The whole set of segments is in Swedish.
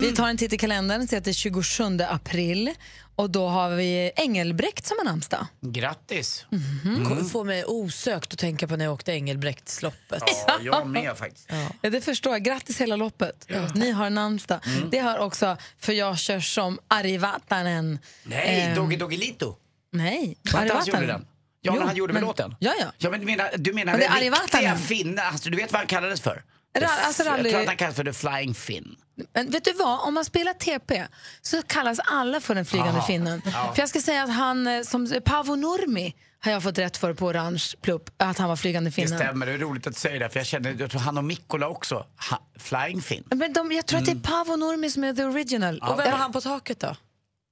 Vi tar en titt i kalendern, ser att det är 27 april och då har vi Engelbrekt som har namnsdag. Grattis! Mm. Får mig osökt att tänka på när jag åkte Engelbrektsloppet. Ja, jag med faktiskt. Ja, det förstår jag. Grattis hela loppet. Ni har namnsdag. Det har också, för jag kör som Arivatanen. Nej, Ehm, Doggy Doggelito. Nej, Arivatanen. den? Ja, Jo, han gjorde väl men- låten? Ja, ja. Ja, men du menar, du menar Men det är riktiga finne, alltså, du vet vad han kallades för? Ra- alltså, jag rally- tror att han kallades för The Flying Finn. Men vet du vad, om man spelar TP så kallas alla för den flygande Aha. finnen. För jag ska säga att han, eh, som Paavo Nurmi har jag fått rätt för på orange plupp, att han var flygande Det finnen. stämmer, det är roligt att säger det, för jag känner, jag tror han och Mikkola också, ha, Flying Finn. Men de, jag tror att det är Paavo Nurmi som är the original. Och vem var han på taket då?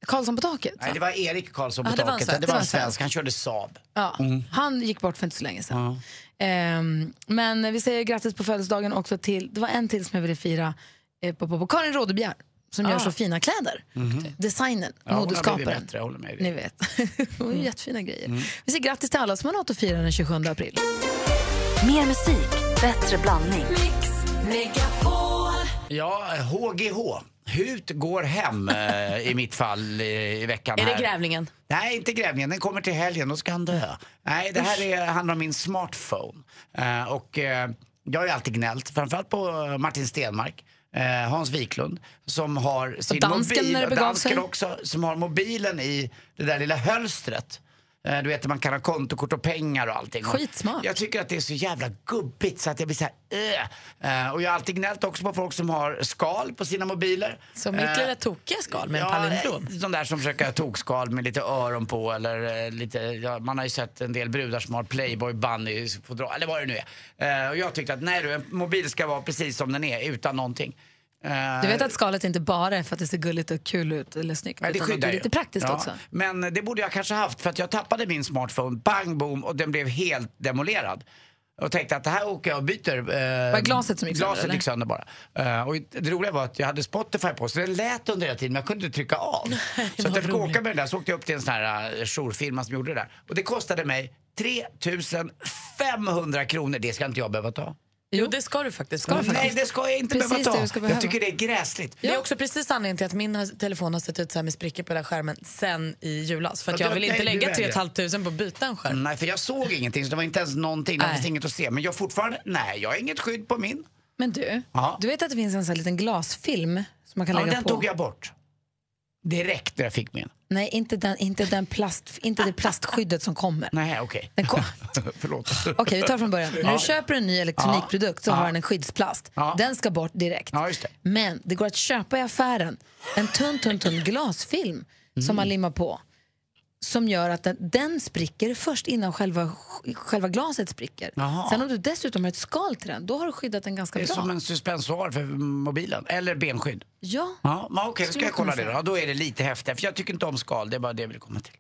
Karlsson på taket. Nej, det var Erik Karlsson på Ja, det en taket. Det var en Det var en svensk, han körde Saab. Ja, Han gick bort för inte så länge sedan. Ehm, men vi säger grattis på födelsedagen också till, det var en till som jag ville fira, på, på, på Karin Rådebjer som gör så fina kläder. Designen, Ja, hon har blivit modeskaparen. bättre, jag håller med dig. Ni vet. Hon har jättefina grejer. Vi säger grattis till alla som har något att fira den 27 april. Mer musik, bättre blandning. Ja, HGH. Hut går hem eh, i mitt fall eh, i veckan. Är det här. grävlingen? Nej, inte grävningen. Den kommer till helgen. Då ska han dö. Nej, det här är, handlar om min smartphone. Eh, och eh, jag har ju alltid gnällt, framförallt på eh, Martin Stenmark. Eh, Hans Wiklund som har sin dansken mobil, när det begav dansken sig. också, som har mobilen i det där lilla hölstret. Eh, Du vet, man kan ha kontokort och pengar och allting. Skitsmart. Jag tycker att det är så jävla gubbigt så att jag blir så här, äh. Eh, Och jag har alltid gnällt också på folk som har skal på sina mobiler. Som mitt Eh, lilla tokiga skal med en Ja, palindrom. eh, de där som försöker ha tokskal med lite öron på eller eh, lite, ja, man har ju sett en del brudar som har Playboy bunny fodral eller vad det nu är. Eh, och jag tyckte att nej du, en mobil ska vara precis som den är utan någonting. Eh, Du vet att skalet inte bara är för att det ser gulligt och kul ut eller snyggt, Nej, det utan det är lite praktiskt Ja, också. Men det borde jag kanske haft för att jag tappade min smartphone, bang boom och den blev helt demolerad. Och tänkte att det här åker jag och byter. Eh, Var glaset som gick sönder, Glaset eller? gick sönder bara. Eh, och det roliga var att jag hade Spotify på så den lät under hela tiden men jag kunde inte trycka av. så att jag fick roligt. åka med den där så åkte jag upp till en sån här uh, jourfirma som gjorde det där. Och det kostade mig 3500 kronor, det ska inte jag behöva ta. Jo, det ska du faktiskt. Ska du Nej, faktiskt. det ska jag inte Precis behöva ta. ska Jag behöva. tycker det är gräsligt. Det är också precis anledningen till att min telefon har sett ut så här med sprickor på den här skärmen sen i julas. För att Ja, jag vill inte nej, lägga 3 väljer. 500 på att byta en skärm. Nej, för jag såg ingenting, så det var inte ens någonting, det Nej. fanns inget att se. Men jag fortfarande, nej, jag har inget skydd på min. Men du, Ja. du vet att det finns en sån här liten glasfilm som man kan Ja, lägga den på? tog jag bort. Direkt när jag fick min. Nej, inte, den, inte, den plast, inte det plastskyddet som kommer. Nej, okej. Kom- Förlåt. Okej, vi tar från början. När Ja. du köper en ny elektronikprodukt så Ja. har den en skyddsplast. Ja. Den ska bort direkt. Det. Men det går att köpa i affären en tunn, tunn, tunn glasfilm Mm. som man limmar på. Som gör att den, den spricker först innan själva, själva glaset spricker. Jaha. Sen om du dessutom har ett skal till den, då har du skyddat den ganska Det är bra. som en suspensoar för mobilen. Eller benskydd. Ja. Ja, okej, då ska jag kolla det då. Ja, då är det lite häftigt. För jag tycker inte om skal, det är bara det jag vill komma till.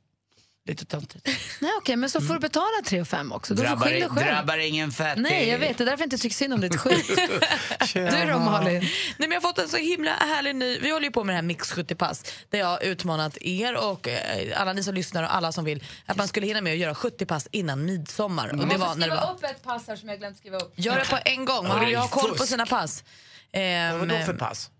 Lite töntigt. Nej, okej, men så får du betala 3 och 5 också. Då får du Drabbar, skylla själv. drabbar ingen fattig. Nej, jag vet. Det är därför jag inte tycker synd om ditt skydd. du då, Malin? Nej, men jag har fått en så himla härlig ny... Vi håller ju på med det här Mix 70-pass där jag har utmanat er och eh, alla ni som lyssnar och alla som vill att man skulle hinna med att göra 70 pass innan midsommar. Och det var när det var... upp ett pass här som jag glömt skriva upp. Gör det på en gång, man vill ju ha koll på sina pass. Ehm, Vadå för pass?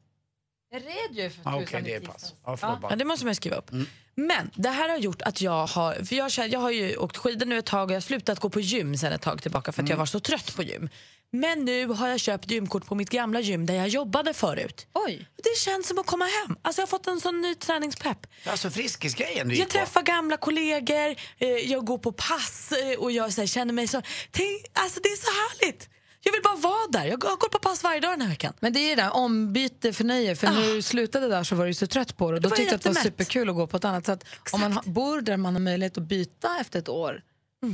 Jag red ju för Ja, tusan i det är pass. Ja, Ja, bara. det måste man skriva upp. Men det här har gjort att jag har, för jag, känner- jag har ju åkt skidor nu ett tag och jag har slutat gå på gym sen ett tag tillbaka för att jag var så trött på gym. Men nu har jag köpt gymkort på mitt gamla gym där jag jobbade förut. Oj. Det känns som att komma hem. Alltså jag har fått en sån ny träningspepp. Alltså Friskis-grejen du Jag gick på. träffar gamla kollegor, eh, jag går på pass eh, och jag så här, känner mig så... Tänk, alltså det är så härligt! Jag vill bara vara där. Jag går, på pass varje dag den här veckan. Men det är det där ombyte för nöje. För när du slutade där så var du så trött på det. Och Då var tyckte jag att det var superkul att gå på ett annat sätt. Om man bor där man har möjlighet att byta efter ett år,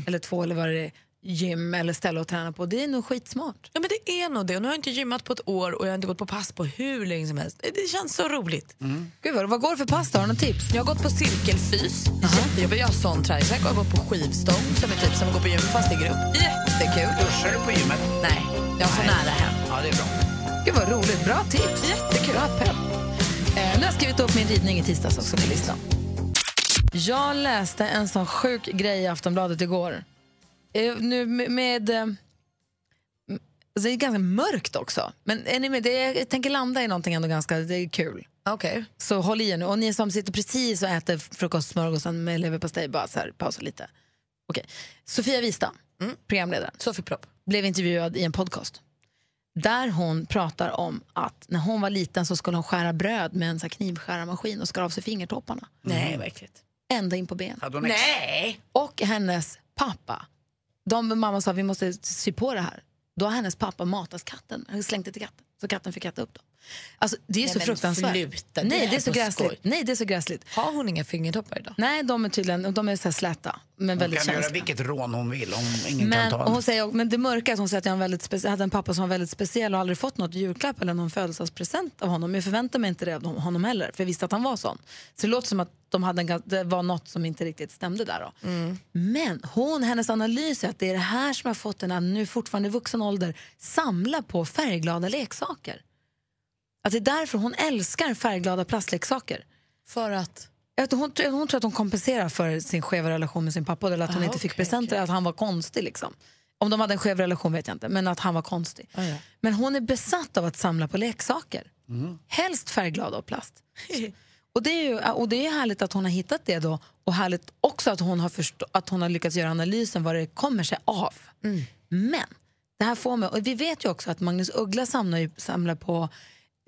eller två eller vad det är, gym eller ställe att träna på, det är nog skitsmart. Ja men det är nog det. Och nu har jag inte gymmat på ett år och jag har inte gått på pass på hur länge som helst. Det- känns så roligt. Gud, vad, vad går det för pass då? Har du något tips? Jag har gått på cirkelfys, jättejobbigt. Jag har sån träningsvärk. Jag har gått på skivstång som är typ som att gå på gym fast i grupp. Jättekul. Duschar du på gymmet? Nej, jag har så nära hem. Ja, det är bra. Gud vad roligt, bra tips. Jättekul. Bra pepp. Eh, nu har jag skrivit upp min ridning i tisdags också på listan. Jag läste en sån sjuk grej i Aftonbladet igår. Eh, Nu med... med eh, alltså det är ganska mörkt också. Men är ni med? Det jag tänker landa i någonting ändå ganska det är kul. Okej. Så håll i er nu. Och ni som sitter precis och äter frukostsmörgåsen med leverpastej, bara så här, pausa lite. Okej. Sofia Wistam, programledaren, Sofie Propp. blev intervjuad i en podcast. Där hon pratar om att när hon var liten så skulle hon skära bröd med en knivskärarmaskin och skar av sig fingertopparna. Nej, vad äckligt. Ända in på ben. Hade hon ex- Nej! Och hennes pappa, de, mamma sa vi måste sy på det här. Då har hennes pappa matat katten, han slängt det till katten. Så katten fick äta upp dem. Alltså, det är Nej, så fruktansvärt. sluta, det Nej, är det är så gräsligt. skoj. Nej, det är så gräsligt. Har hon inga fingertoppar idag? Nej, de är tydligen de är så här släta, men Hon väldigt kan göra känsliga. vilket rån hon vill om ingen Men, kan ta hon säger, men det mörka är att hon säger att jag, har en väldigt hade en pappa som var väldigt speciell och aldrig fått något julklapp eller någon födelsedagspresent av honom. Jag förväntade mig inte det av honom heller, för jag visste att han var sån. Så det låter som att de hade en, det var något som inte riktigt stämde där. Då. Men hon, hennes analys är att det är det här som har fått henne nu fortfarande i vuxen ålder samla på färgglada leksaker. Att det är därför hon älskar färgglada plastleksaker. För att? Tror- Hon, tror- hon tror att hon kompenserar för sin skeva relation med sin pappa eller att hon Ah, inte fick okej, presenter, att han var konstig. Liksom. Om de hade en skev relation vet jag inte, men att han var konstig. Ah, ja. Men hon är besatt av att samla på leksaker. Mm. Helst färgglada och plast. och, det är ju, och det är härligt att hon har hittat det då och härligt också att hon har, förstå, att hon har lyckats göra analysen vad det kommer sig av. Mm. Men det här får mig, och vi vet ju också att Magnus Uggla samlar, samlar på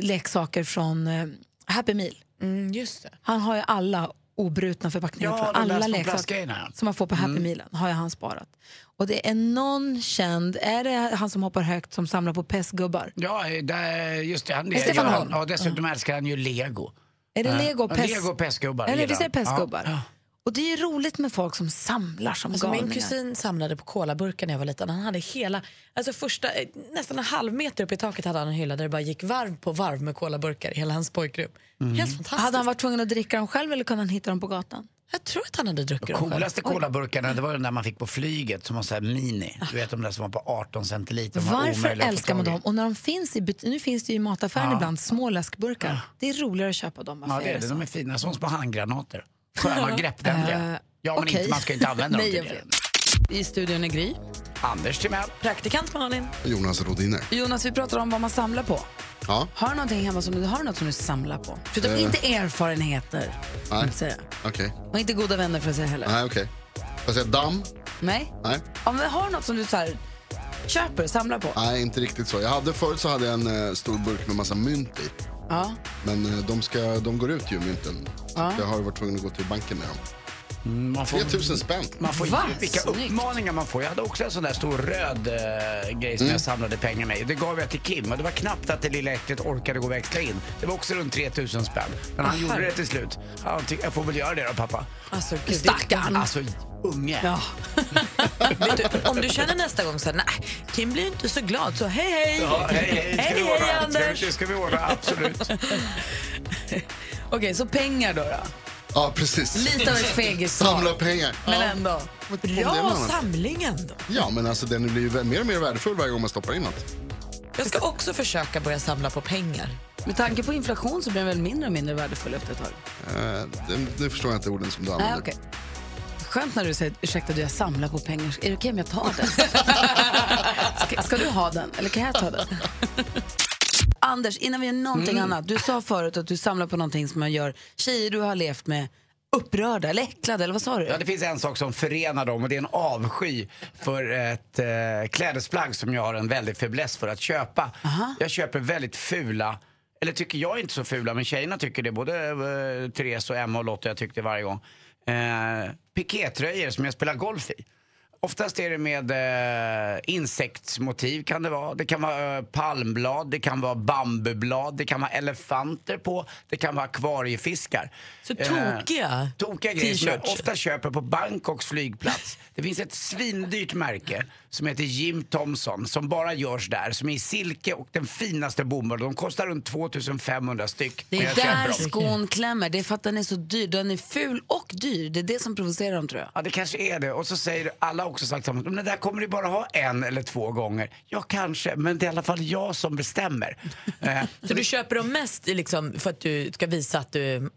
leksaker från eh, Happy Meal. Mm, just det. Han har ju alla obrutna förpackningar Ja, alla leksaker som man får på Happy Mm. Mealen har ju han sparat. Och det är någon känd, är det han som hoppar högt som samlar på pestgubbar? Ja, det, just det. Han, det Stefan Holm. Ja, dessutom älskar han ju lego. Är det lego och pest? Lego och pestgubbar Eller visst är det pestgubbar? Ja. Och det är ju roligt med folk som samlar som Alltså galningar. min kusin samlade på kolaburkar när jag var liten. Han hade hela, alltså första, eh, nästan en halv meter upp i taket hade han en hylla där det bara gick varv på varv med kolaburkar i hela hans pojkrum. Mm. Helt fantastiskt. Hade han varit tvungen att dricka dem själv eller kunde han hitta dem på gatan? Jag tror att han hade druckit dem själv. Coolaste colaburkarna det var den där man fick på flyget som var så här mini. Du vet de där som var på 18 centiliter. De var Varför älskar man dem? Och när de finns i, nu finns det ju i mataffären Ja. ibland små läskburkar. Det är roligare att köpa dem. Ja, det är det. De är fina. Som små handgranater. Sköna och greppvänliga. Eh, Ja, men okej. inte, man ska inte använda dem till det. I studion är Gry. Anders Timell. Praktikant Malin. Jonas Rodiner. Jonas, vi pratar om vad man samlar på. Ja, Har du någonting hemma som du, har du något som du samlar på? Förutom Eh. inte erfarenheter. nej, okej. Och inte goda vänner för att säga heller. Nej, okej. Får jag säga damm? Nej. Nej. Ja, men har du något som du så här, köper, samlar på? Nej, inte riktigt så. Jag hade förut så hade jag en eh, stor burk med massa mynt i. Ja. Men eh, de, ska, de går ut ju, mynten. Ja. Jag har varit tvungen att gå till banken med dem. Man får, 3000 spänn. man får, Va? vilka Snyggt. uppmaningar man får. Jag hade också en sån där stor röd eh, grej som jag samlade pengar med. Det gav jag till Kim och det var knappt att det lilla äcklet orkade gå och växla in. Det var också runt 3000 spänn. Men han gjorde det till slut. Han tyckte, jag får väl göra det då pappa. Alltså, gud, Stackarn. Alltså, unge. Ja. Vet du, om du känner nästa gång så här, nej, Kim blir inte så glad, så hej hej! Ja, hej, hej. Ska hej, vi hej? Ska Anders! Det ska vi ordna, absolut. Okej, så pengar då? då? Ja, precis. Lite av ett fegissvar. Samla pengar. Men ändå. Bra samling ändå. Ja, men alltså den blir ju mer och mer värdefull varje gång man stoppar in något. Jag ska också försöka börja samla på pengar. Med tanke på inflation så blir den väl mindre och mindre värdefull efter ett tag? Det, nu förstår jag inte orden som du Nej, använder. okej. Skönt när du säger ursäkta du jag samlar på pengar. Är det okej om jag tar den? ska, ska du ha den eller kan jag ta den? Anders, innan vi gör någonting annat. Du sa förut att du samlar på någonting som man gör tjejer du har levt med upprörda eller äcklade eller vad sa du? Ja, det finns en sak som förenar dem och det är en avsky för ett eh, klädesplagg som jag har en väldig fäbless för att köpa. Jag köper väldigt fula, eller tycker jag är inte så fula, men tjejerna tycker det. Både eh, Therese och Emma och Lotta jag tyckte varje gång. Eh, pikétröjor som jag spelar golf i. Oftast är det med eh, insektsmotiv kan det vara. Det kan vara eh, palmblad, det kan vara bambublad, det kan vara elefanter på, det kan vara akvariefiskar. Så Eh, tokiga Tokiga grejer som jag ofta köper på Bangkoks flygplats. Det finns ett svindyrt märke som heter Jim Thompson som bara görs där. Som är i silke och den finaste bomull. De kostar runt 2500 styck. Det är där skon klämmer. Det är för att den är så dyr. Den är ful och dyr. Det är det som provocerar dem tror jag. Ja, det kanske är det. Och så säger alla också sagt samma men det där kommer du bara ha en eller två gånger. Ja, kanske, men det är i alla fall jag som bestämmer. Eh, Så du köper dem mest liksom, för att du ska visa att du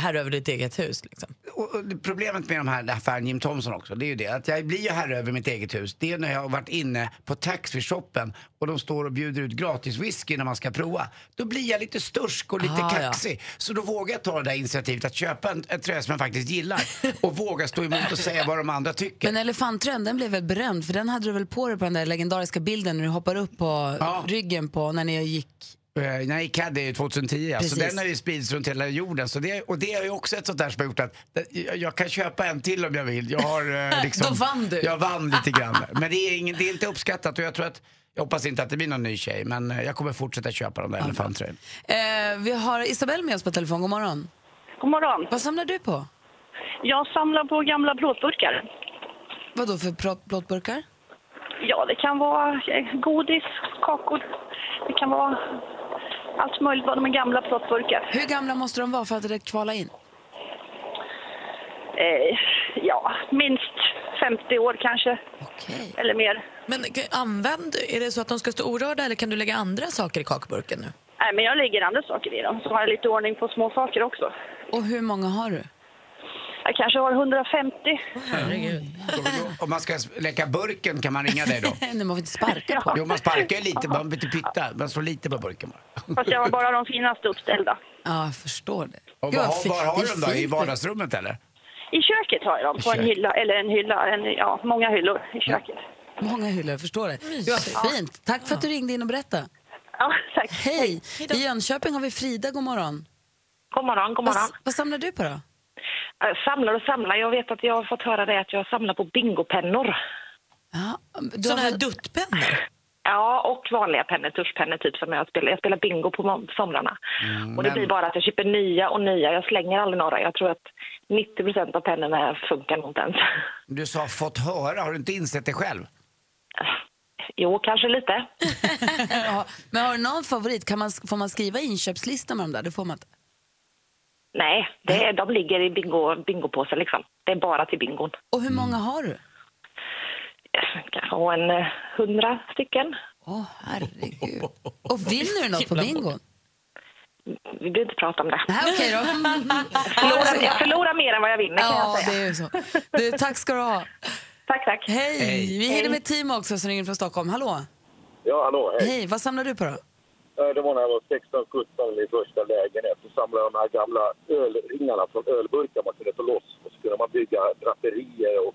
herre över ditt eget hus. Liksom. Och, och problemet med de här affären Jim Thompson också, det är ju det att jag blir ju herre över mitt eget hus. Det är när jag har varit inne på taxfree-shoppen och de står och bjuder ut gratis whisky när man ska prova. Då blir jag lite stursk och lite Ah, ja. kaxig. Så då vågar jag ta det där initiativet att köpa en, en tröja som jag faktiskt gillar och våga stå emot och säga vad de andra tycker. Men elefanttröjan den blev väl berömd för den hade du väl på dig på den där legendariska bilden när du hoppar upp på Ja. ryggen på när ni gick. Eh, när jag gick Caddy 2010, alltså Precis. den har ju spridits runt hela jorden. Så det, och det är ju också ett sånt där som har gjort att jag, jag kan köpa en till om jag vill. Jag har eh, liksom... Då vann du. Jag vann lite grann. Men det är, ingen, det är inte uppskattat och jag tror att jag hoppas inte att det blir någon ny tjej, men eh, jag kommer fortsätta köpa de där elefanttröjorna. Eh, vi har Isabelle med oss på telefon. God morgon. God morgon. Vad samlar du på? Jag samlar på gamla plåtburkar. Vad då för plåt- plåtburkar? Ja, det kan vara eh, godis, kakor. Det kan vara allt möjligt vad de är gamla plåtburkar. Hur gamla måste de vara för att det kvala in? Eh, ja, minst 50 år kanske, Okej. eller mer. Men använd, är det så att de ska stå orörda eller kan du lägga andra saker i kakburken nu? Nej, men jag lägger andra saker i dem, så har jag lite ordning på små saker också. Och hur många har du? Jag kanske har 150. Herregud. Om man ska leka burken kan man ringa dig då? Nej, man får inte sparka på Jo, man sparkar ju lite, man byter pytta, man slår lite på burken bara. Fast jag har bara de finaste uppställda. Ja, jag förstår det. Och var, vad har- fi- var har du dem då? I vardagsrummet eller? I köket har jag dem, på en hylla, eller en hylla, en, ja, många hyllor i köket. Många hyllor, jag förstår det. Vad fint. Tack för att du ringde in och berättade. Ja, tack. Hej! I Jönköping har vi Frida, god morgon. God morgon, god Vad, morgon. vad samlar du på då? Jag samlar och samlar. Jag vet att jag har fått höra det att jag samlar på bingopennor. Ja, har här duttpennor? Ja, och vanliga pennor, tuschpennor typ som jag spelar. Jag spelar bingo på somrarna. och det men- blir bara att jag köper nya och nya. Jag slänger aldrig några. Jag tror att 90 procent av pennorna funkar nog inte ens. Du sa fått höra, har du inte insett det själv? jo, kanske lite. Ja, men har du någon favorit? Kan man, får man skriva inköpslista med dem där? Det får man inte. Nej, det är, de ligger i bingo, bingopåsen liksom. Det är bara till bingon. Och hur många har du? Kanske en eh, hundra stycken. Åh, herregud. Och vinner du något på bingon? Vi behöver inte prata om det. Nej, okej då. Förlorar, jag förlorar mer än vad jag vinner kan Ja, jag säga. det är så. Du, tack ska du ha. Tack, tack. Hej! Hej. Vi hinner med Timo också som ringer från Stockholm. Hallå! Ja, hallå, hej. Hej, vad samlar du på då? Eh, Det var när jag var 16-17 i första lägenhet. Så samlade jag de här gamla ölringarna från ölburkar man kunde ta loss. Och så kunde man bygga draperier och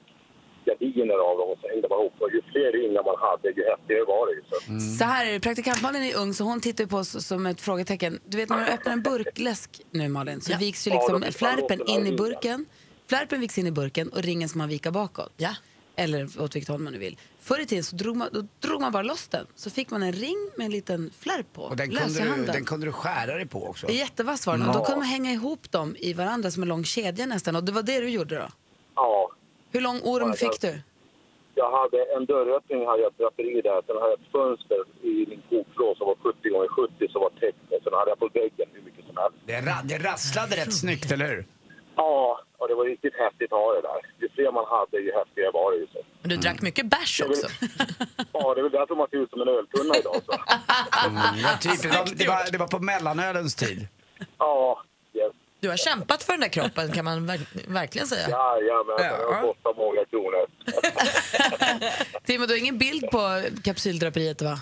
gardiner av dem och så hängde man ihop. Och ju fler ringar man hade, ju häftigare var det ju. Så. Så här är det, praktikant Malin är ung så hon tittar på oss som ett frågetecken. Du vet när du öppnar en burkläsk nu Malin så viks ju Ja, liksom viks flärpen in i burken. Flärpen viks in i burken och ringen ska man vika bakåt. Ja. Eller åt vilket håll man nu vill. Förr i tiden så drog man, då drog man bara loss den. Så fick man en ring med en liten flärp på. Och den kunde, du, den kunde du skära dig på också. Det är jättevass var den. Och då kunde man hänga ihop dem i varandra som en lång kedja nästan. Och det var det du gjorde då? Ja, Hur lång orm fick du? jag hade en dörröppning, hade jag ett draperi där. Sen hade jag ett fönster i min kokvrå som var 70 gånger 70 som var täckt. Och sen hade jag på väggen hur mycket som helst. Det, ra, det rasslade rätt snyggt, eller hur? Ja, och det var riktigt häftigt att ha det där. Ju fler man hade, ju häftigare var det. Så. Men du drack mycket bärs också. Ja, det är väl därför man ser ut som en öltunna idag. Så. Mm, ja, typ, det, var, det, var, det var på mellanölens tid. Ja, yes. Du har kämpat för den där kroppen kan man verk- verkligen säga. Jajamensan, det har kostat många kronor. Timo, du har ingen bild på kapsyldraperiet va?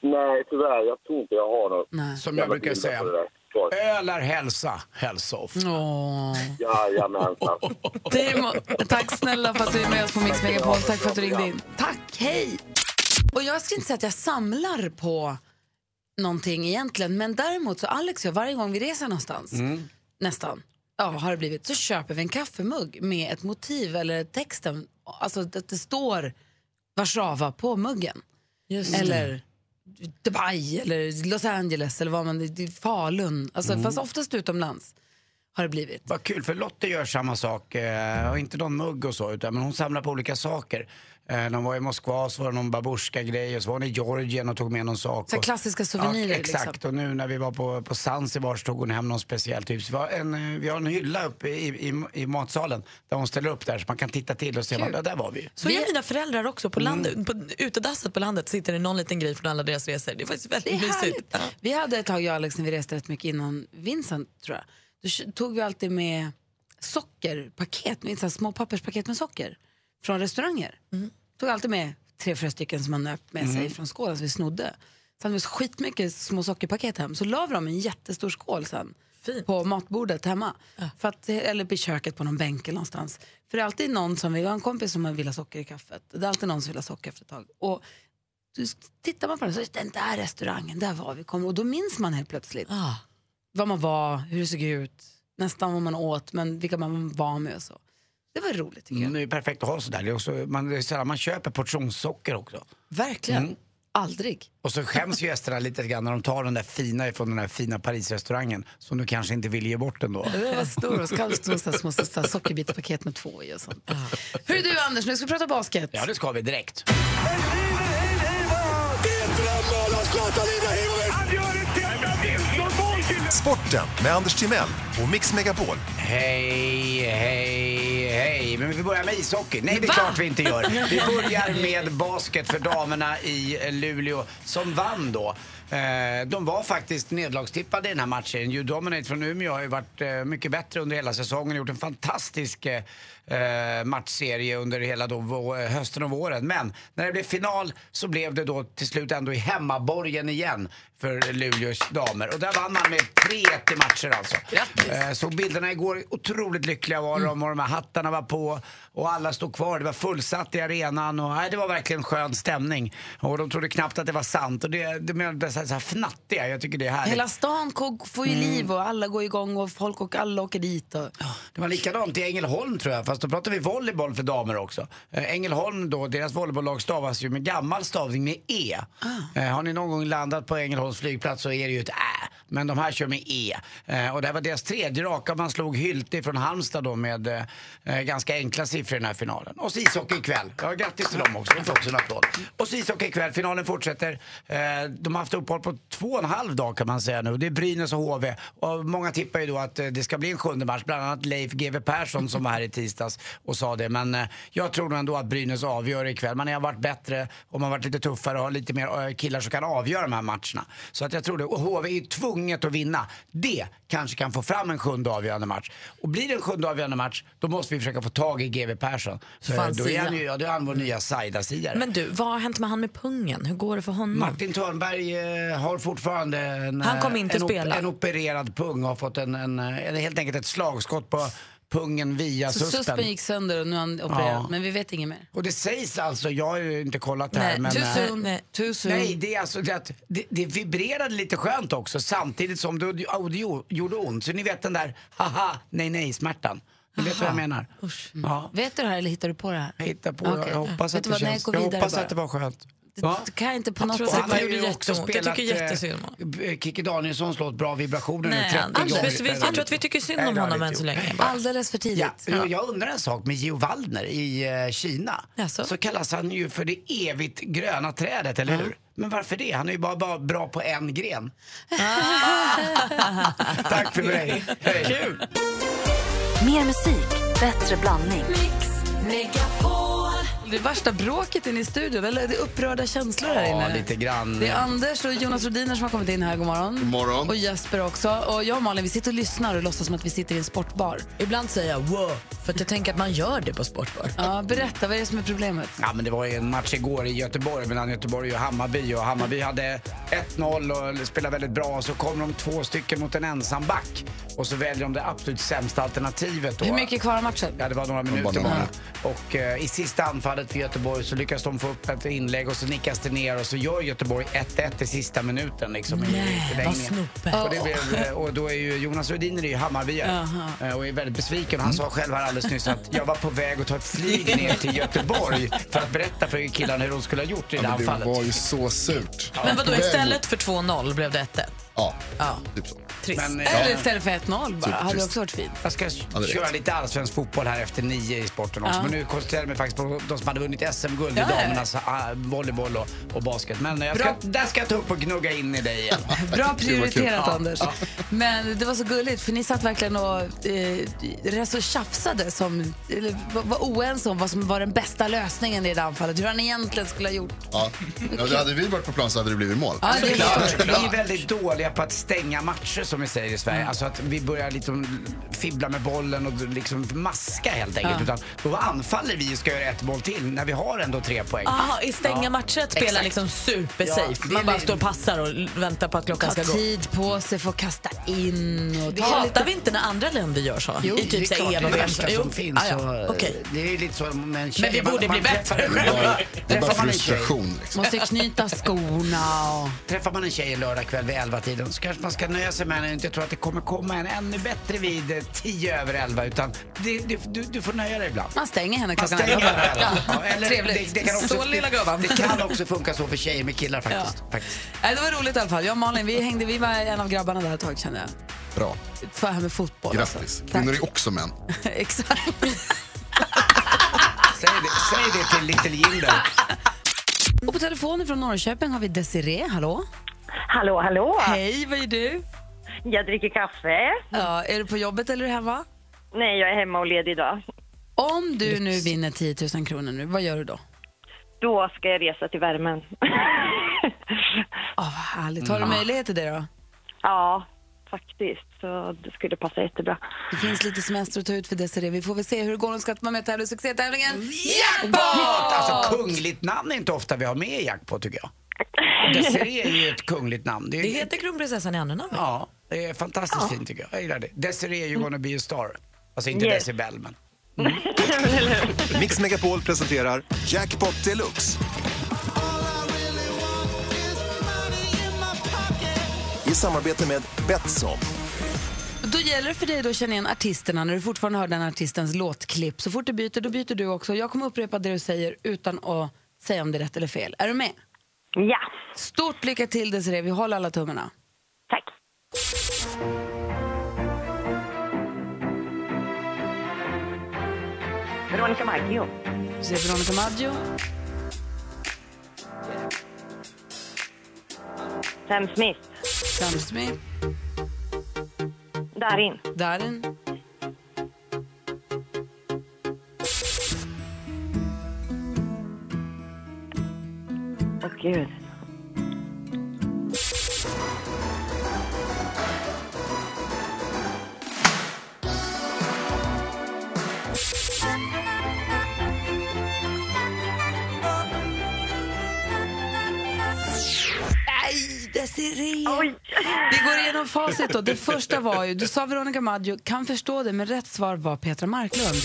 Nej, tyvärr. Jag tror inte jag har något. Nej. Som jag brukar säga. Kvar. Öl är hälsa, hälsoft. Åh. Jajamensan. Timo, tack snälla för att du är med oss på Mix Megapol. Tack för att du ringde in. Tack, hej! Och jag ska inte säga att jag samlar på någonting egentligen, men däremot så Alex och jag, varje gång vi reser någonstans, nästan, ja har det blivit, så köper vi en kaffemugg med ett motiv eller texten, alltså att det står Warszawa på muggen. Eller Dubai eller Los Angeles eller vad man, Falun, alltså, fast oftast utomlands har det blivit. Vad kul, för Lotte gör samma sak. Eh, inte någon mugg och så, utan men hon samlar på olika saker. Eh, hon var i Moskva så var det någon babusjka-grej och så var hon i Georgien och tog med någon sak. Så och, klassiska souvenirer, Ja, exakt. liksom. Och nu när vi var på, på Zanzibar så tog hon hem någon speciell typ. Så vi, har en, eh, vi har en hylla uppe i, i, i matsalen där hon ställer upp där så man kan titta till och se, vad, ja, där var vi. Så gör mina föräldrar också. På, landet, på utedasset på landet sitter det någon liten grej från alla deras resor. Det är faktiskt Det är väldigt mysigt. härligt. Ja. Vi hade ett tag, jag och Alex, när vi reste rätt mycket innan Vincent, tror jag. då tog vi alltid med sockerpaket, med små papperspaket med socker från restauranger. Tog alltid med tre, fyra stycken som man nöp med sig från skålen som vi snodde. Så hade vi skitmycket små sockerpaket hem. Så la vi dem i en jättestor skål sen på matbordet hemma. För att, eller i köket på någon bänk eller någonstans. För det är alltid någon som jag har en kompis som vill ha socker i kaffet. Det är alltid någon som vill ha socker efter ett tag. Och tittar man på den så den där restaurangen, där var vi. Kom, och då minns man helt plötsligt vad man var, hur det såg ut, nästan vad man åt, men vilka man var med och så. Det var roligt tycker jag. Mm, det är perfekt att ha sådär. Det är också, man, det är sådär, man köper portionssocker också. Verkligen. Mm. Aldrig. Och så skäms ju gästerna lite grann när de tar den där fina ifrån den där fina Parisrestaurangen som du kanske inte vill ge bort ändå. Det var stor och så kan stå så små så sockerbitspaket med två i och sånt. Hur är du Anders, nu ska vi prata basket. Ja, det ska vi direkt. Sporten med Anders Timell och Mix Megapol. Hej, hej, hej. Men vi börjar med ishockey. Nej, det är klart vi inte gör. Vi börjar med basket för damerna i Luleå som vann då. Eh, De var faktiskt nederlagstippade i den här matchen. U-Dominate från Umeå har ju varit eh, mycket bättre under hela säsongen och gjort en fantastisk eh, matchserie under hela då, hösten och våren. Men när det blev final så blev det då till slut ändå i hemmaborgen igen för Luleås damer. Och där vann man med 3-1 i matcher alltså. Eh, såg bilderna igår, otroligt lyckliga var de och de här hattarna var på och alla stod kvar. Det var fullsatt i arenan och nej, det var verkligen skön stämning. Och de trodde knappt att det var sant och det, det blev så här, så här fnattiga. Jag tycker det är härligt. Hela stan får ju liv och alla går igång och folk och alla åker dit. Och... Det var likadant i Ängelholm tror jag, fast då pratar vi volleyboll för damer också. Eh, Ängelholm då, deras volleybolllag stavas ju med gammal stavning med E. Eh, har ni någon gång landat på Ängelholms flygplats så är det ju ett Ä, men de här kör med E. Eh, och det här var deras tredje raka, man slog Hylte från Halmstad då med eh, eh ganska enkla siffror i den här finalen. Och så ishockey ikväll. Ja, grattis till dem också, de får också en applåd. Och så ishockey ikväll, finalen fortsätter. Eh, de har haft uppehåll på två och en halv dag kan man säga nu. Det är Brynäs och HV. Och många tippar ju då att eh, det ska bli en sjunde match, bland annat Leif GW Persson som var här i tisdags och sa det. Men eh, jag tror nog ändå att Brynäs avgör ikväll. Man har varit bättre och man har varit lite tuffare och har lite mer eh, killar som kan avgöra de här matcherna. Så att jag tror det. Och HV är ju tvungna tvunget att vinna. Det kanske kan få fram en sjunde avgörande match. Och blir det en sjunde avgörande match, då måste vi försöka få tag i GW Persson. Så, Fan, då är han ju, ja, då är han vår nya Saida-siare. Men du, vad har hänt med han med pungen? Hur går det för honom? Martin Törnberg eh, har fortfarande en, Han kommer eh, inte en, spela. en opererad pung och har fått en, en, en, helt enkelt ett slagskott på pungen via Så suspen. suspen gick sönder och nu är han opererad, Ja. men vi vet inget mer. Och det sägs alltså, jag har ju inte kollat det här Nej, men... too eh, soon. nej. Too soon. Nej, det är alltså det, att det, det vibrerade lite skönt också samtidigt som det, och det gjo- gjorde ont. Så ni vet den där haha, nej nej smärtan. Ni vet vad jag menar? Ja, Vet du det här eller hittar du på det här? jag hittar på Okej. jag hoppas Vet att du det vad, känns. Jag hoppas bara. att det var skönt. Det, Ja. det kan jag inte på något sätt. Han har gjorde ju också jätteont. Jag tycker jättesynd om eh, Kikki Danielssons låt Bra vibrationer Nej, 30 Anders, gånger. jag tror att vi tycker synd om det honom än inte så länge. Alldeles för tidigt. Ja, jag undrar en sak med Gio Waldner i eh, Kina. Jaså? Så kallas han ju för det evigt gröna trädet, eller hur? Men varför det? Han är ju bara, bara bra på en gren. Tack för mig. Hej. Kul! Mer musik, bättre blandning. Det är värsta bråket inne i studion, eller det är upprörda känslor här Ja, inne. lite grann. Det är Anders och Jonas Rodiner som har kommit in här. God morgon. God morgon. Och Jesper också. Och jag och Malin, vi sitter och lyssnar och låtsas som att vi sitter i en sportbar. Ibland säger jag wow, för att jag tänker att man gör det på sportbar. Ja, berätta, vad är det som är problemet? Ja, men det var ju en match igår i Göteborg mellan Göteborg och Hammarby och Hammarby hade 1-0 och spelade väldigt bra och så kom de två stycken mot en ensam back och så väljer de det absolut sämsta alternativet då. Hur mycket är kvar av matchen? Ja, det var några minuter bara. Och eh, i sista anfallet för Göteborg så lyckas de få upp ett inlägg och så nickas det ner och så gör Göteborg 1-1 i sista minuten liksom i Nej, vad snope. Och, det blev, eh, och då är ju Jonas Rhodiner är ju Hammarbyare eh, och är väldigt besviken. Han sa själv här alldeles nyss att jag var på väg att ta ett flyg ner till Göteborg för att berätta för killarna hur de skulle ha gjort i det Ja, men det var ju så surt. Men vadå, istället för 2-0 blev det 1-1? Ja, Ja. typ så. Trist. Men, eh, Eller istället för 1-0 bara. Hade det trist. också varit fint. Jag ska är köra lite allsvensk fotboll här efter nio i sporten också. Ja. Men nu koncentrerar jag mig faktiskt på de som hade vunnit SM-guld i Ja, ja. damernas ah, volleyboll och, och basket. Men jag ska, där ska jag ta upp och gnugga in i dig igen. Bra prioriterat Ja, Anders. ja. Men det var så gulligt för ni satt verkligen och eh, tjafsade som, eller, var, oense om vad som var den bästa lösningen i det anfallet. Hur han egentligen skulle ha gjort. Ja. Ja, hade vi varit på plan så hade det blivit mål. Ja, det är klart. vi är väldigt dåliga på att stänga matcher som vi säger i Sverige. Alltså att vi börjar liksom fibbla med bollen och liksom maska helt enkelt. Ja. Utan då anfaller vi och ska göra ett mål till när vi har ändå tre poäng. Aha, i stänga Ja, matcher att spela exakt. liksom supersafe. Ja, Man bara står och passar och väntar på att klockan Ta ska gå. tid på sig att kasta in. Och Det hatar vi inte när andra länder gör så? Jo, I typ det är så klart, det är det värsta som finns. Ah, ja. och, Okej. Det är ju lite så tjej. Men vi man- borde man bli träffar bättre. Det är bara- man frustration, liksom. Måste knyta skorna och... Träffar man en tjej en lördagkväll vid 11-tiden så kanske man ska nöja sig med henne och inte tro att det kommer komma en ännu bättre vid eh, 10 över 11 utan det, det, du, du får nöja dig ibland. Man stänger henne Man klockan stänger henne elva. Ja, Ja, eller Trevligt. Det, det, kan också, Så lilla gubben. det, kan också funka så för tjejer med killar faktiskt. faktiskt. Nej, det var roligt i alla fall. Jag och Malin, vi hängde, vi var en av grabbarna där ett tag kände jag. Bra. För här med fotboll. Grattis. Tack. Kvinnor är också män. Exakt. Säg det, säg det till Little Jinder. Och på telefonen från Norrköping har vi Desiree. Hallå? Hallå, hallå. Hej, vad gör du? Jag dricker kaffe. Ja, är du på jobbet eller är du hemma? Nej, jag är hemma och ledig idag. Om du nu vinner 10 000 kronor nu, vad gör du då? Då ska jag resa till värmen. Åh, vad härligt. Har du möjlighet till det då? ja, faktiskt. Så det skulle passa jättebra. Det finns lite semester att ta ut för Desiree. Vi får väl se hur det går. Hon ska vara med och tävla i succétävlingen Jackpot! Alltså kungligt namn är inte ofta vi har med i jackpot tycker jag. Desiree är ju ett kungligt namn. Det heter kronprinsessan i andra namn. Ja, det är fantastiskt fint tycker jag. Jag gillar det. Desiree, you gonna be a star. Alltså inte Yes. decibel men. Mix Megapol presenterar Jackpot Deluxe. I samarbete med Betsson. Då gäller det för dig då att känna igen artisterna när du fortfarande hör den artistens låtklipp. Så fort du byter, då byter du också. Jag kommer upprepa det du säger utan att säga om det är rätt eller fel. Är du med? Ja. Stort lycka till Desiree, vi håller alla tummarna. Tack. Veronica Maggio. Ser Veronica Maggio. Sam Smith. Sam Smith. Darin. Darin. Gud. Desiree! Vi går igenom facit då. Det första var ju, du sa Veronica Maggio, kan förstå det, men rätt svar var Petra Marklund.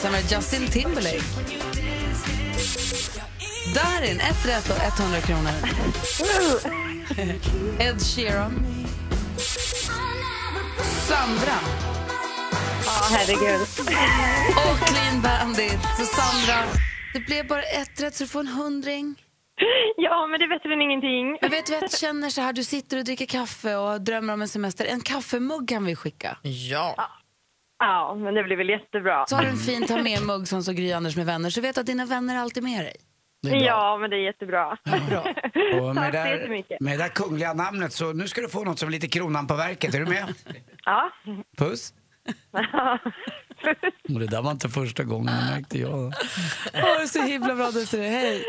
Sen var det Justin Timberlake. Darin, ett rätt och 100 kronor. Ed Sheeran. Sandra. Ja, herregud. Och Clean Bandit. Så Sandra, det blev bara ett rätt så du får en hundring. Ja, men det vet väl ingenting. Men vet du vad jag känner så här, du sitter och dricker kaffe och drömmer om en semester. En kaffemugg kan vi skicka. Ja. Ja, men det blir väl jättebra. Så har du en fin ta med mugg som så Gry Anders med vänner så vet du att dina vänner är alltid med dig. Det är bra. Ja, men det är jättebra. Och med, Tack så jättemycket. med det där kungliga namnet så nu ska du få något som är lite kronan på verket. Är du med? Ja. Puss. Och det där var inte första gången, det märkte jag. Åh, det så himla bra Desiree, hej!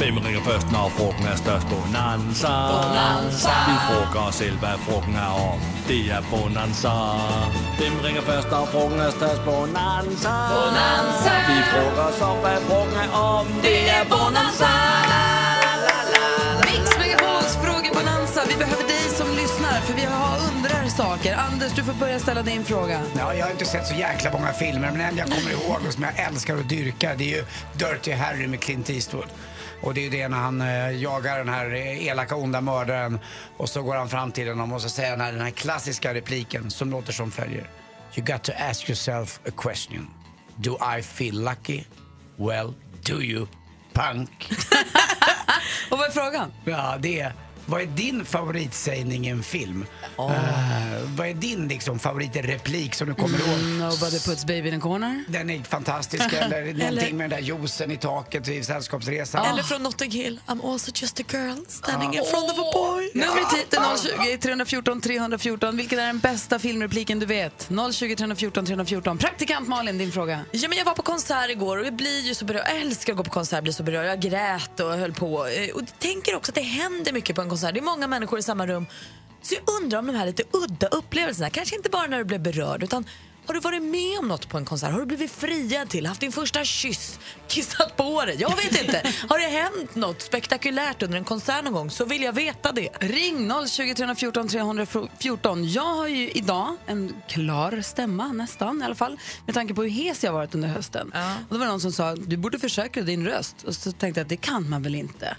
Hvem ringer først, når frugten er størst? Bonanza. Bonanza. Vi frugger os selv, hvad frugten er om. Det er Bonanza. Hvem ringer først, når frugten er størst? Bonanza. Bonanza. Vi frugger os om, hvad frugten er om. Det är Bonanza. Saker. Anders, du får börja ställa din fråga. Ja, jag har inte sett så jäkla många filmer, men en jag kommer ihåg och som jag älskar och dyrkar det är ju Dirty Harry med Clint Eastwood. Och det är ju det när han eh, jagar den här eh, elaka onda mördaren och så går han fram till honom och så säger han här, den här klassiska repliken som låter som följer. You got to ask yourself a question. Do I feel lucky? Well, do you, punk? Och vad är frågan? Ja, det är Vad är din favoritsägning i en film? Eh, vad är din liksom, favoritreplik som du kommer ihåg? Mm, Nobody puts baby in a corner. Den är fantastisk. Eller någonting med den där juicen i taket i Sällskapsresan. Eller från Notting Hill, I'm also just a girl standing in front of a boy. Numret hit är 020 314 314. Vilken är den bästa filmrepliken du vet? 020 314 314. Praktikant Malin, din fråga. Ja, men jag var på konsert igår och jag blir ju så berörd. Jag älskar att gå på konsert, blir så berörd. Jag grät och höll på. Eh, Och tänker också att det händer mycket på en konsert. Det är många människor i samma rum. Så jag undrar om de här lite udda upplevelserna, kanske inte bara när du blev berörd, utan har du varit med om något på en konsert? Har du blivit friad till, haft din första kyss, kissat på dig? Jag vet inte. Har det hänt något spektakulärt under en konsert någon gång så vill jag veta det. Ring 020 314 314. Jag har ju idag en klar stämma, nästan i alla fall, med tanke på hur hes jag varit under hösten. Och då var det någon som sa du borde försäkra din röst. Och så tänkte jag att det kan man väl inte.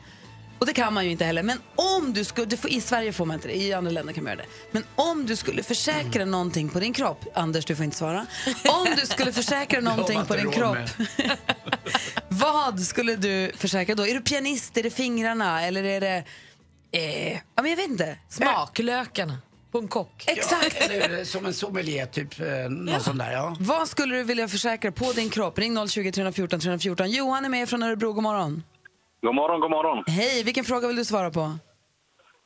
Och det kan man ju inte heller. Men om du skulle, i Sverige får man inte det, i andra länder kan man göra det. Men om du skulle försäkra någonting på din kropp, Anders du får inte svara. Om du skulle försäkra någonting på din kropp, vad skulle du försäkra då? Är du pianist, är det fingrarna eller är det, eh, ja men jag vet inte. Smaklökarna på en kock. Exakt. Eller som en sommelier, typ. Eh, någon sån där, ja. Vad skulle du vilja försäkra på din kropp? Ring 020 314 314. Johan är med från Örebro, god morgon. God morgon, god morgon. Hej, vilken fråga vill du svara på?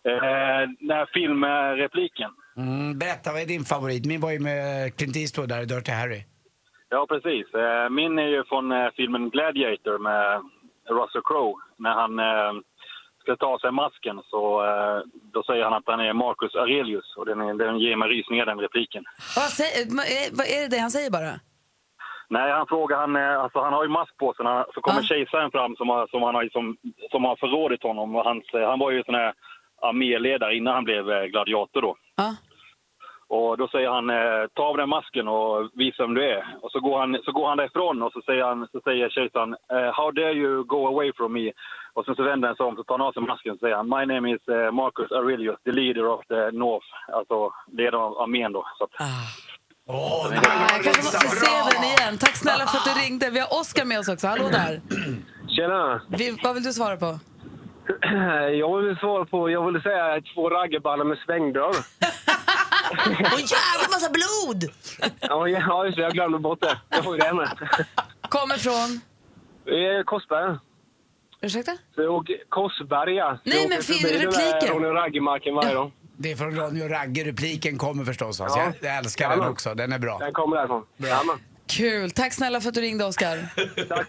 Eh, den här filmrepliken. Mm, berätta, vad är din favorit? Min var ju med Clint Eastwood där i Dirty Harry. Ja, precis. Eh, min är ju från eh, filmen Gladiator med Russell Crowe. När han eh, ska ta sig masken så eh, då säger han att han är Marcus Aurelius. Och den, den ger mig rysningar, den repliken. Vad, säger, vad är det han säger bara? Nej, han frågar, han, eh, alltså, han har ju mask på sig. Så kommer kejsaren fram som har, som han har, som, som har förrådit honom. Och hans, eh, han var ju sån här arméledare innan han blev eh, gladiator då. Ja. Och då säger han, ta av den masken och visa vem du är. Och så går han, så går han därifrån och så säger, han, så säger kejsaren, how dare you go away from me? Och sen så vänder han sig om så tar han av sig masken och säger han, my name is Marcus Aurelius, the leader of the North. Alltså ledare av armén då. Så att, Åh, Jag kanske måste se den igen. Tack snälla för att du ringde. Vi har Oskar med oss också. Hallå där. Tjena! Vi, vad vill du svara på? Jag vill svara på, jag vill säga två raggarballar med svängdörr. Och jävla massa blod! Ja, ja, just det. Jag glömde bort det. Jag får ju det med. Kommer från? Eh, Korsberg. Ursäkta? Så jag åker Korsberg, ja. Så Nej, jag men åker fin förbi den där repliken. Ronny Ragge-marken varje dag. Det är från Ronny och Ragge-repliken kommer förstås. Alltså. Ja. Jag, älskar den Jajamän. också, den är bra. Den kommer därifrån. Jajamän. Kul. Tack snälla för att du ringde, Oskar. Tack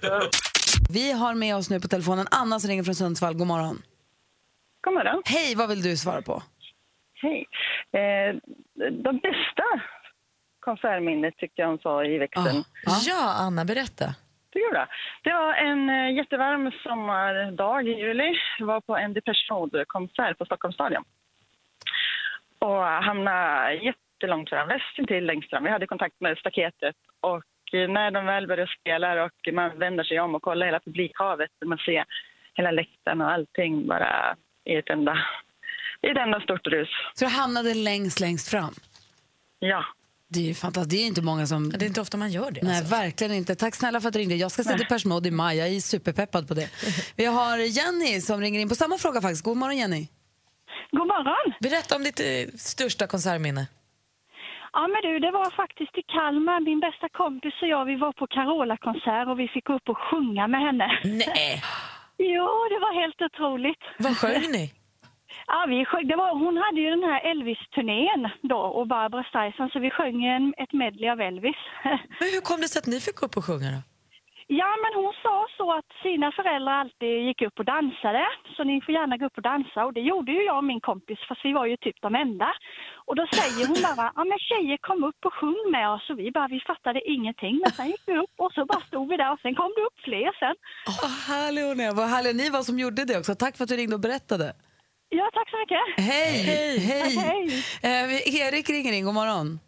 Vi har med oss nu på telefonen Anna som ringer från Sundsvall. God morgon. God morgon. Hej, vad vill du svara på? Hej. Eh, de bästa konsertminnet tyckte jag hon sa i växeln. Ja, Anna, berätta. Det var en eh, jättevarm sommardag i juli. Jag var på en Depeche Mode-konsert på Stockholms stadion. Och hamnade jättelångt fram, nästan till längst fram. Vi hade kontakt med staketet. Och eh, när de väl började spela och man vänder sig om och kollar hela publikhavet och man ser hela läktaren och allting bara i ett enda, i ett enda stort rus. Så du hamnade längst, längst fram? Ja. Det är ju fantastiskt. Det är inte många som... Det är inte ofta man gör det. Nej, alltså. verkligen inte. Tack snälla för att du ringde. Jag ska se. Depeche Mode i maj. Jag är superpeppad på det. Vi har Jenny som ringer in på samma fråga faktiskt. God morgon Jenny. God morgon. Berätta om ditt eh, största konsertminne. Ja men du, det var faktiskt i Kalmar. Min bästa kompis och jag, vi var på Carola-konsert och vi fick gå upp och sjunga med henne. Nej. jo, det var helt otroligt. Vad sjöng ni? Ja, vi sjöng, det var, hon hade ju den här Elvis-turnén då och Barbara Streisand så vi sjöng en, ett medley av Elvis. Men hur kom det sig att ni fick gå upp och sjunga då? Ja, men hon sa så att sina föräldrar alltid gick upp och dansade. Så ni får gärna gå upp och dansa. Och det gjorde ju jag och min kompis, fast vi var ju typ de enda. Och då säger hon bara, ja men tjejer kom upp och sjung med oss. Och vi bara, vi fattade ingenting. Men sen gick vi upp och så bara stod vi där och sen kom det upp fler sen. Vad härlig hon är. Vad härlig ni var som gjorde det också. Tack för att du ringde och berättade. Ja, tack så mycket. Hej! Hej! Hej. Eh, Erik ringer in. God morgon.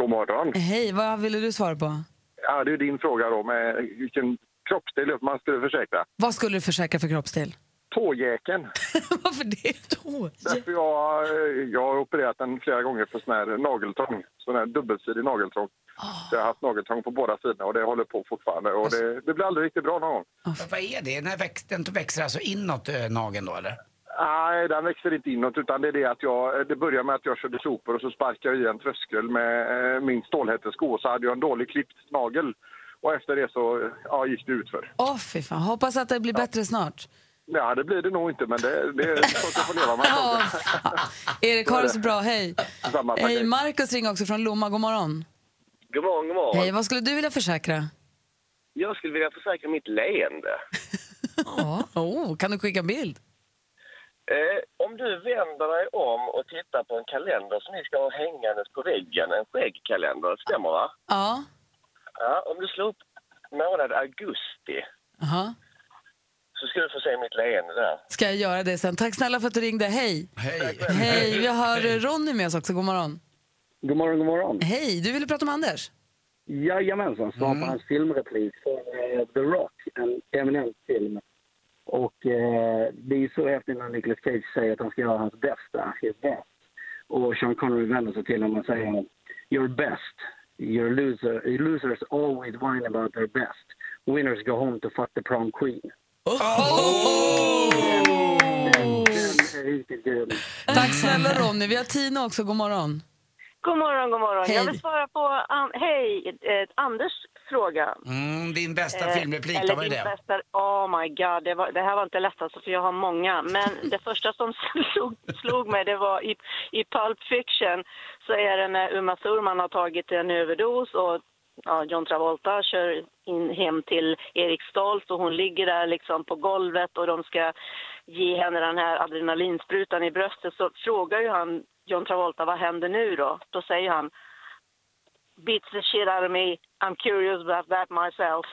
God morgon. Hej, vad ville du svara på? Ja, det är din fråga då med vilken kroppsdel man skulle försäkra. Vad skulle du försäkra för kroppsdel? Tågäken. Varför det? Därför jag, eh, jag har opererat den flera gånger för sån här nageltrång. Sån här dubbelsidig nageltrång. Så jag har haft nageltrång på båda sidorna och det håller på fortfarande. Och det, det blir aldrig riktigt bra någon gång. Men vad är det? När väx, den växer alltså inåt äh, nageln då eller? Nej, den växer inte inåt utan det är det att jag, det börjar med att jag körde sopor och så sparkade jag i en tröskel med eh, min stålhättesko och så hade jag en dålig klippt nagel. Och efter det så ja, gick det utför. Åh fy fan, hoppas att det blir bättre snart. Ja, det blir det nog inte men det, det är sånt jag får leva med. Ja, Erik, ha det så bra, hej. Samma, tack, Hej. Markus ringer också från Lomma, god morgon. God morgon, god morgon. Hej, vad skulle du vilja försäkra? Jag skulle vilja försäkra mitt leende. Oh, kan du skicka en bild? Eh, om du vänder dig om och tittar på en kalender som ni ska ha hängandes på väggen, en skäggkalender, stämmer va? Ja. Ja, om du slår upp månad augusti Aha. så ska du få se mitt leende där. Ska jag göra det sen? Tack snälla för att du ringde. Hej. Hej. Hej, vi har Ronny med oss också. God morgon. God morgon, god morgon. Hej, du ville prata om Anders? Jajamensan, svar på hans filmreplik för eh, The Rock, en eminent film. Och eh, det är ju så häftigt när Nicolas Cage säger att han ska göra hans bästa, his best. Och Sean Connery vänder sig till honom och säger You're best. You're loser. Losers always whine about their best. Winners go home to fuck the prom queen. Den, den är riktigt grym. Tack snälla Ronny. Vi har Tina också. God morgon. God morgon, god morgon. Hej. Jag vill svara på an- hej, eh, Anders fråga. Mm, din bästa Eh, filmreplik, eller vad är det? Bästa, oh my god, det, var, det här var inte lätt alltså, för jag har många. Men det första som slog, slog mig, det var i, i Pulp Fiction så är det när Uma Thurman har tagit en överdos och ja, John Travolta kör in hem till Eriksdal så hon ligger där liksom på golvet och de ska ge henne den här adrenalinsprutan i bröstet så frågar ju han John Travolta vad händer nu då? Då säger han beats the shit out of me. I'm curious about that myself.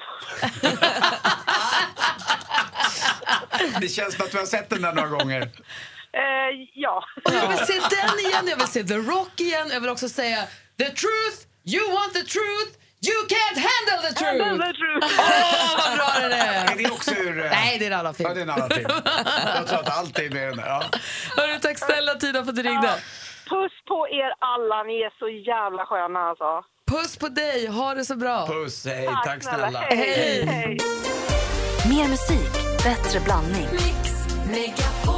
Det känns som att du har sett den där några gånger. Eh, ja. Jag vill se den igen, jag vill se The Rock igen. Jag vill också säga The truth, you want the truth, you can't handle the truth. Handle the truth. Åh, vad bra den är! Är det också ur... eh, Nej, det är en annan film. Ja, det är en annan film. Jag tror att allt är med den där. Ja. Hörru, tack snälla Tina för att du ringde. Puss på er alla, ni är så jävla sköna alltså. Puss på dig, ha det så bra. Puss, hej, Tack tack snälla. snälla. Hej. Hej. Mer musik, bättre blandning. Jag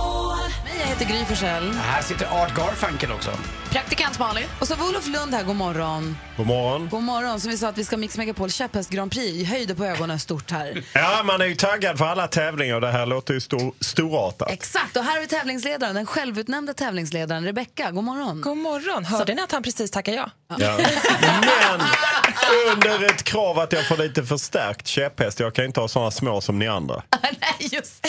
heter Gry Forssell. Här sitter Art Garfunkel också. Praktikant Malin. Och så Olof Lund här, god morgon. God morgon. God morgon, som vi sa att vi ska Mix Megapol käpphäst Grand Prix. Höjde på ögonen stort här. Ja, man är ju taggad för alla tävlingar och det här låter ju stor, storartat. Exakt, och här har vi tävlingsledaren, den självutnämnda tävlingsledaren Rebecka. God morgon. God morgon. Hörde ni att han precis tackade ja? Ja. Men under ett krav att jag får lite förstärkt käpphäst. Jag kan inte ha såna små som ni andra. Nej, just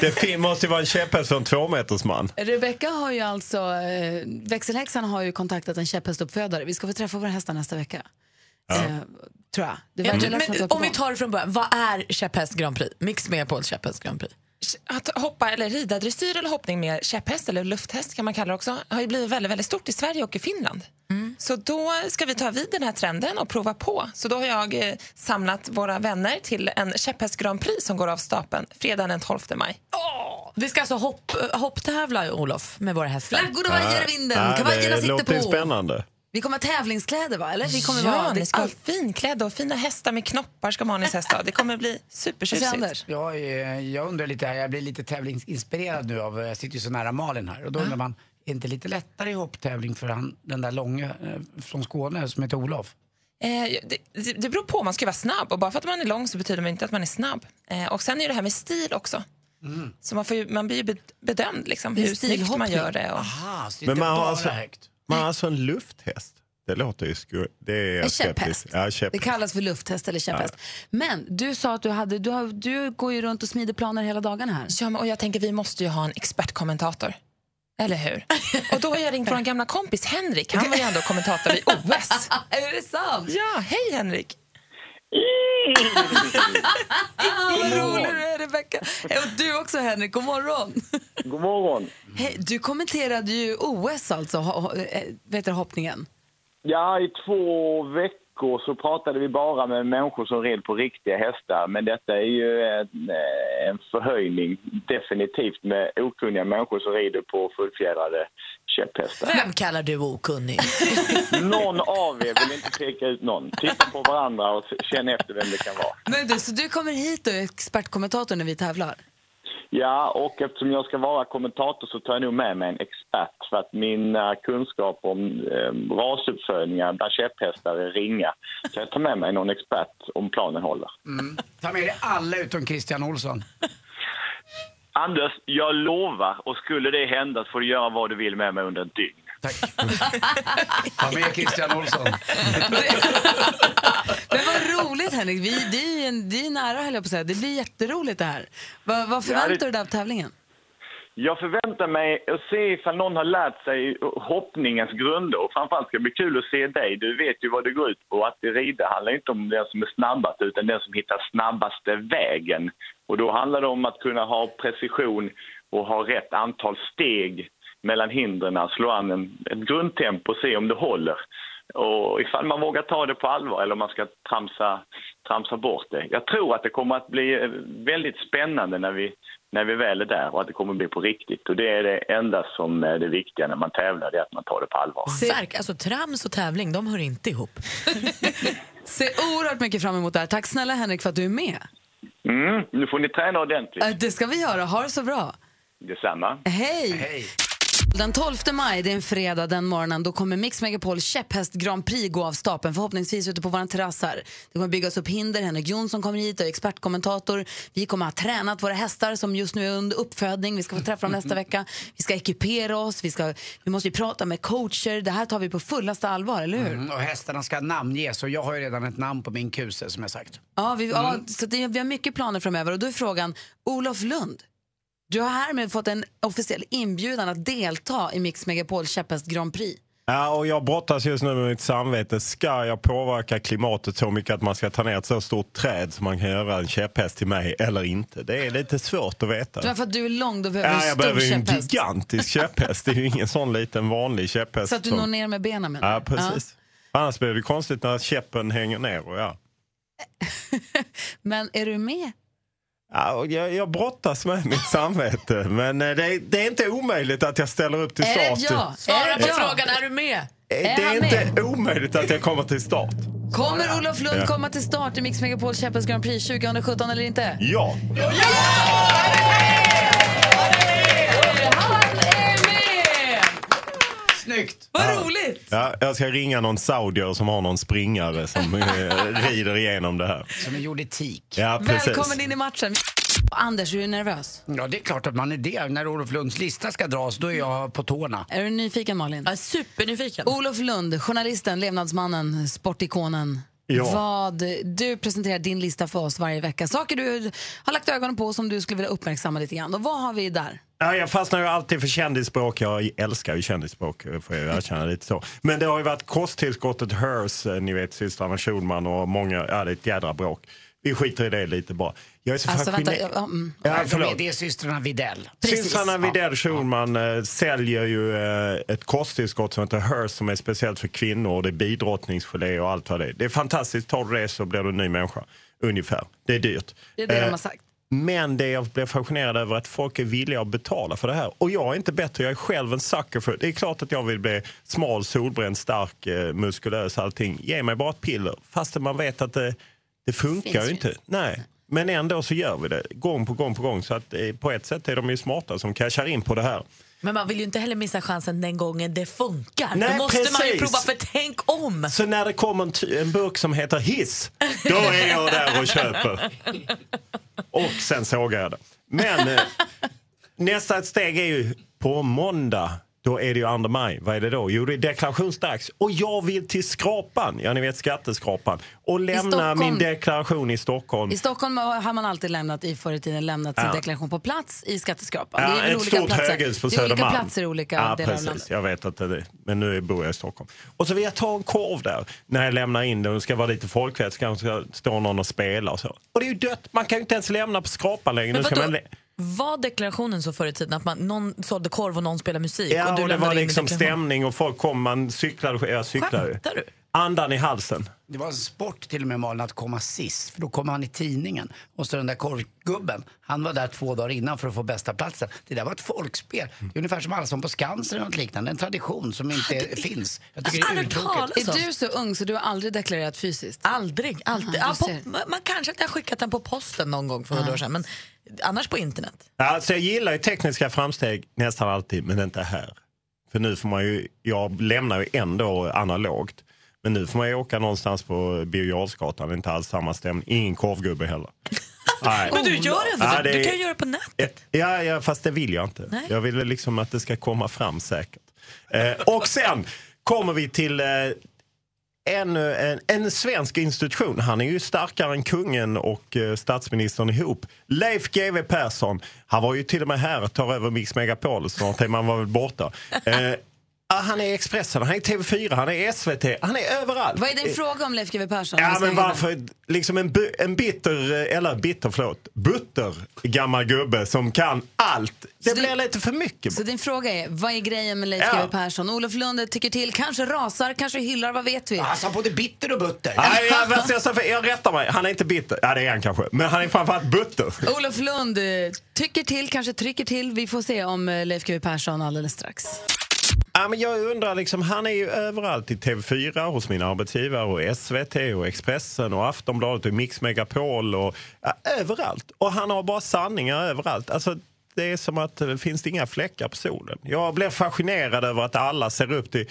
Det fin- måste ju vara en käpphäst för en tvåmetersman. Rebecka har ju alltså, eh, växelhäxan har ju kontaktat en käpphästuppfödare. Vi ska få träffa våra hästar nästa vecka. Ja. Eh, tror jag. Det Ja, verkar men, om vi tar det från början, vad är käpphäst Grand Prix? Mix med på käpphäst Grand Prix. Att hoppa eller rida dressyr eller hoppning med käpphäst eller lufthäst kan man kalla det också har ju blivit väldigt, väldigt stort i Sverige och i Finland. Så då ska vi ta vid den här trenden och prova på. Så då har jag eh, samlat våra vänner till en käpphäst Grand Prix som går av stapeln fredagen den 12 maj. Vi ska alltså hopp, hopptävla, Olof, med våra hästar. Flaggor och vajer i vinden, Ja, kavajerna det sitter på. spännande. Vi kommer ha tävlingskläder va? Eller? Vi kommer ja, vara, ni ska ha allt- finklädda och fina hästar med knoppar ska Malins häst ha. Det kommer bli supertjusigt. Jag, är- jag undrar lite här, jag blir lite tävlingsinspirerad nu av, jag sitter ju så nära Malin här och då undrar man, inte lite lättare i hopptävling för han, den där långa eh, från Skåne som heter Olof? Eh, det, det det beror på, man ska vara snabb och bara för att man är lång så betyder det inte att man är snabb. Eh, och sen är det här med stil också. Så man, får ju, man blir ju bed- bedömd liksom, Det är hur snyggt man gör det. Och... Aha, så Men man har, alltså, högt. man har alltså en lufthäst. Det låter ju skur... Det är käpphäst. Ja, Det käpphäst. kallas för lufthäst eller käpphäst. Men du sa att du, hade, du, har, du går ju runt och smider planer hela dagarna här. Ja, men, och jag tänker vi måste ju ha en expertkommentator. Eller hur? Och då har jag ringt vår gamla kompis Henrik. Han var ju ändå kommentator i OS. är det sant? Ja, hej Henrik! Vad rolig du är, Rebecka. Och du också, Henrik. God morgon. God morgon. Hej, du kommenterade ju OS, alltså, ho, ho, eh, vet du, hoppningen. Ja, i två veckor så pratade vi bara med människor som red på riktiga hästar. Men detta är ju en, eh, en förhöjning definitivt med okunniga människor som rider på fullfjädrade käpphästar. Vem kallar du okunnig? Någon av er vill inte peka ut någon. Titta på varandra och känn efter vem det kan vara. Men du, så du kommer hit och är expertkommentator när vi tävlar? Ja, och eftersom jag ska vara kommentator så tar jag nog med mig en expert för att mina kunskaper om eh, rasuppfödningar bland käpphästar är ringa. Så jag tar med mig någon expert om planen håller. Mm. Ta med dig alla utom Christian Olsson. Anders, jag lovar och skulle det hända så får du göra vad du vill med mig under ett dygn. Ta med Christian Olsson. Men vad roligt Henrik, vi, det är ju en, det är nära höll jag på att säga. Det blir jätteroligt det här. Vad, vad förväntar du dig av tävlingen? Jag förväntar mig att se ifall någon har lärt sig hoppningens grunder och framförallt ska det bli kul att se dig. Du vet ju vad det går ut på. Att rida handlar inte om den som är snabbast utan den som hittar snabbaste vägen. Och då handlar det om att kunna ha precision och ha rätt antal steg mellan hindren, slå an en, ett grundtempo och se om det håller. Och ifall man vågar ta det på allvar eller om man ska tramsa, tramsa bort det. Jag tror att det kommer att bli eh, väldigt spännande när vi, när vi väl är där och att det kommer att bli på riktigt. Och det är det enda som är det viktiga när man tävlar, det är att man tar det på allvar. Verk, alltså, trams och tävling, de hör inte ihop. Ser oerhört mycket fram emot det här. Tack snälla Henrik för att du är med. Mm, nu får ni träna ordentligt. Äh, Det ska vi göra. Ha det så bra. Detsamma. Hej! Den 12 maj, det är en fredag den morgonen, då kommer Mix Megapol käpphäst Grand Prix gå av stapeln. Förhoppningsvis ute på vår terrass här. Det kommer byggas upp hinder, Henrik Jonsson kommer hit och är expertkommentator. Vi kommer ha tränat våra hästar som just nu är under uppfödning. Vi ska få träffa dem nästa vecka. Vi ska ekipera oss, vi, ska, vi måste ju prata med coacher. Det här tar vi på fullaste allvar, eller hur? Mm, och hästarna ska namnges och jag har ju redan ett namn på min kuse som jag sagt. Ja, vi, ja, Mm. så det, vi har mycket planer framöver och då är frågan, Olof Lund, du har härmed fått en officiell inbjudan att delta i Mix Megapol käpphäst Grand Prix. Ja, och jag brottas just nu med mitt samvete. Ska jag påverka klimatet så mycket att man ska ta ner ett så stort träd som man kan göra en käpphäst till mig eller inte? Det är lite svårt att veta. Men för att du är lång, då behöver Ja, en jag stor behöver ju en käpphäst. gigantisk käpphäst. Det är ju ingen sån liten vanlig käpphäst. Så att du som- når ner med benen menar Ja, precis. Annars blir det konstigt när käppen hänger ner. Och ja. Men är du med? Ja, jag, jag brottas med mitt samvete, men eh, det är, det är inte omöjligt att jag ställer upp till Är det start. ett ja? Svara Är på ja? frågan, är du med? Eh, Är Det han är inte omöjligt att jag kommer till start. Kommer Olof Lund Ja. komma till start i Mix Megapol käpphäst Grand Prix 2017 eller inte? Ja. Han Snyggt! Vad Ja. roligt! Ja, jag ska ringa någon saudier som har någon springare som eh, rider igenom det här. Som är gjord i teak. Ja, precis. Välkommen in i matchen. Anders, är du nervös? Ja, det är klart att man är det. När Olof Lunds lista ska dras, då är jag på tårna. Är du nyfiken Malin? Jag är supernyfiken. Olof Lund, journalisten, levnadsmannen, sportikonen. Ja. Vad, du presenterar din lista för oss varje vecka. Saker du har lagt ögonen på som du skulle vilja uppmärksamma lite grann. Och vad har vi där? Ja, jag fastnar ju alltid för kändisspråk. Jag älskar ju kändisspråk, får jag erkänna lite så. Men det har ju varit kosttillskottet Hers, eh, ni vet systrarna Schulman och många, ja det är ett jädra bråk. Vi skiter i det lite bara. Jag är så Alltså, vänta, fascinerad. ja, mm. Ja, är, förlåt. det är systrarna Videll. Systrarna Widell Schulman eh, säljer ju eh, ett kosttillskott som heter Hers som är speciellt för kvinnor. Och det är bidrottningsgelé och allt vad det är. Det är fantastiskt. Tar du det så blir du en ny människa. Ungefär. Det är dyrt. Det är det Eh, de har sagt. Men det jag blir fascinerad över är att folk är villiga att betala för det här. Och jag är inte bättre, jag är själv en sucker för det. är klart att jag vill bli smal, solbränd, stark, eh, muskulös, allting. Ge mig bara ett piller. Fast man vet att det, det funkar ju inte. Nej. Men ändå så gör vi det gång på gång på gång. Så att eh, på ett sätt är de ju smarta som cashar in på det här. Men man vill ju inte heller missa chansen den gången det funkar. Nej, Då måste man ju precis. prova, för tänk om! Så när det kommer en, en burk som heter Hiss, då är jag där och köper. Och sen sågar jag det. Men eh, nästa steg är ju på måndag. Då är det ju 2 maj. Vad är det då? Jo, det är deklarationsdags. Och jag vill till Skrapan, ja ni vet skatteskrapan, och lämna min deklaration i Stockholm. I Stockholm har man alltid lämnat i förr i tiden lämnat sin Ja. deklaration på plats i skatteskrapan. Ja, det är väl ett olika stort platser. höghus på det är olika Södermalm. platser i olika ja, delar av precis. landet. Jag vet att det är. Men nu bor jag i Stockholm. Och så vill jag ta en korv där när jag lämnar in den. Det ska vara lite folkvett. Ska, ska stå någon och spela och så. Och det är ju dött. Man kan ju inte ens lämna på skrapan längre. Men Nu ska man Var deklarationen så förr i tiden att man, någon sålde korv och någon spelade musik? Ja, och och, det var liksom stämning och folk kom. Man cyklade. Jag cyklade. Skämtar du? Andan i halsen. Det var en sport till och med Malin att komma sist, för då kommer han i tidningen. Och så den där korvgubben, han var där två dagar innan för att få bästa platsen. Det där var ett folkspel. Det är ungefär som Allsång på Skansen eller något liknande. En tradition som inte finns. Jag tycker det är urtråkigt. Är du så ung så du har aldrig deklarerat fysiskt? Aldrig. alltid. Aha, ja, på, man kanske jag har skickat den på posten någon gång för några år sedan, men annars på internet. Alltså jag gillar ju tekniska framsteg nästan alltid, men inte här. För nu får man ju, jag lämnar ju ändå analogt. Men nu får man ju åka någonstans på Birger det är inte alls samma stämning. Ingen korvgubbe heller. Nej. Men du gör det, Ja, du det- kan ju göra det på nätet. Ja, ja, fast det vill jag inte. Nej. Jag vill liksom att det ska komma fram säkert. Eh, och sen kommer vi till eh, en, en, en svensk institution. Han är ju starkare än kungen och eh, statsministern ihop. Leif GW Persson. Han var ju till och med här och tar över Mix Megapol. Snart är man var väl borta. Eh, han är Expressen, han är TV4, han är SVT, han är överallt. Vad är din fråga om Leif GW Persson? Ja, men varför? Liksom en, en bitter, eh, eller bitter, förlåt, butter gammal gubbe som kan allt. Det blir lite för mycket. Så din fråga är, vad är grejen med Leif Ja. GW Persson? Olof Lund tycker till, kanske rasar, kanske hyllar, vad vet vi? Alltså både bitter och butter. Nej, jag, jag, jag, jag, jag rättar mig. Han är inte bitter. Ja, det är han kanske. Men han är framförallt butter. Olof Lund eh, tycker till, kanske trycker till. Vi får se om eh, Leif GW Persson alldeles strax. Ja, men jag undrar, liksom, han är ju överallt i TV4 hos min arbetsgivare och SVT och Expressen och Aftonbladet och Mix Megapol och ja, överallt. Och han har bara sanningar överallt. Alltså, det är som att eh, det finns inga fläckar på solen. Jag blir fascinerad över att alla ser upp till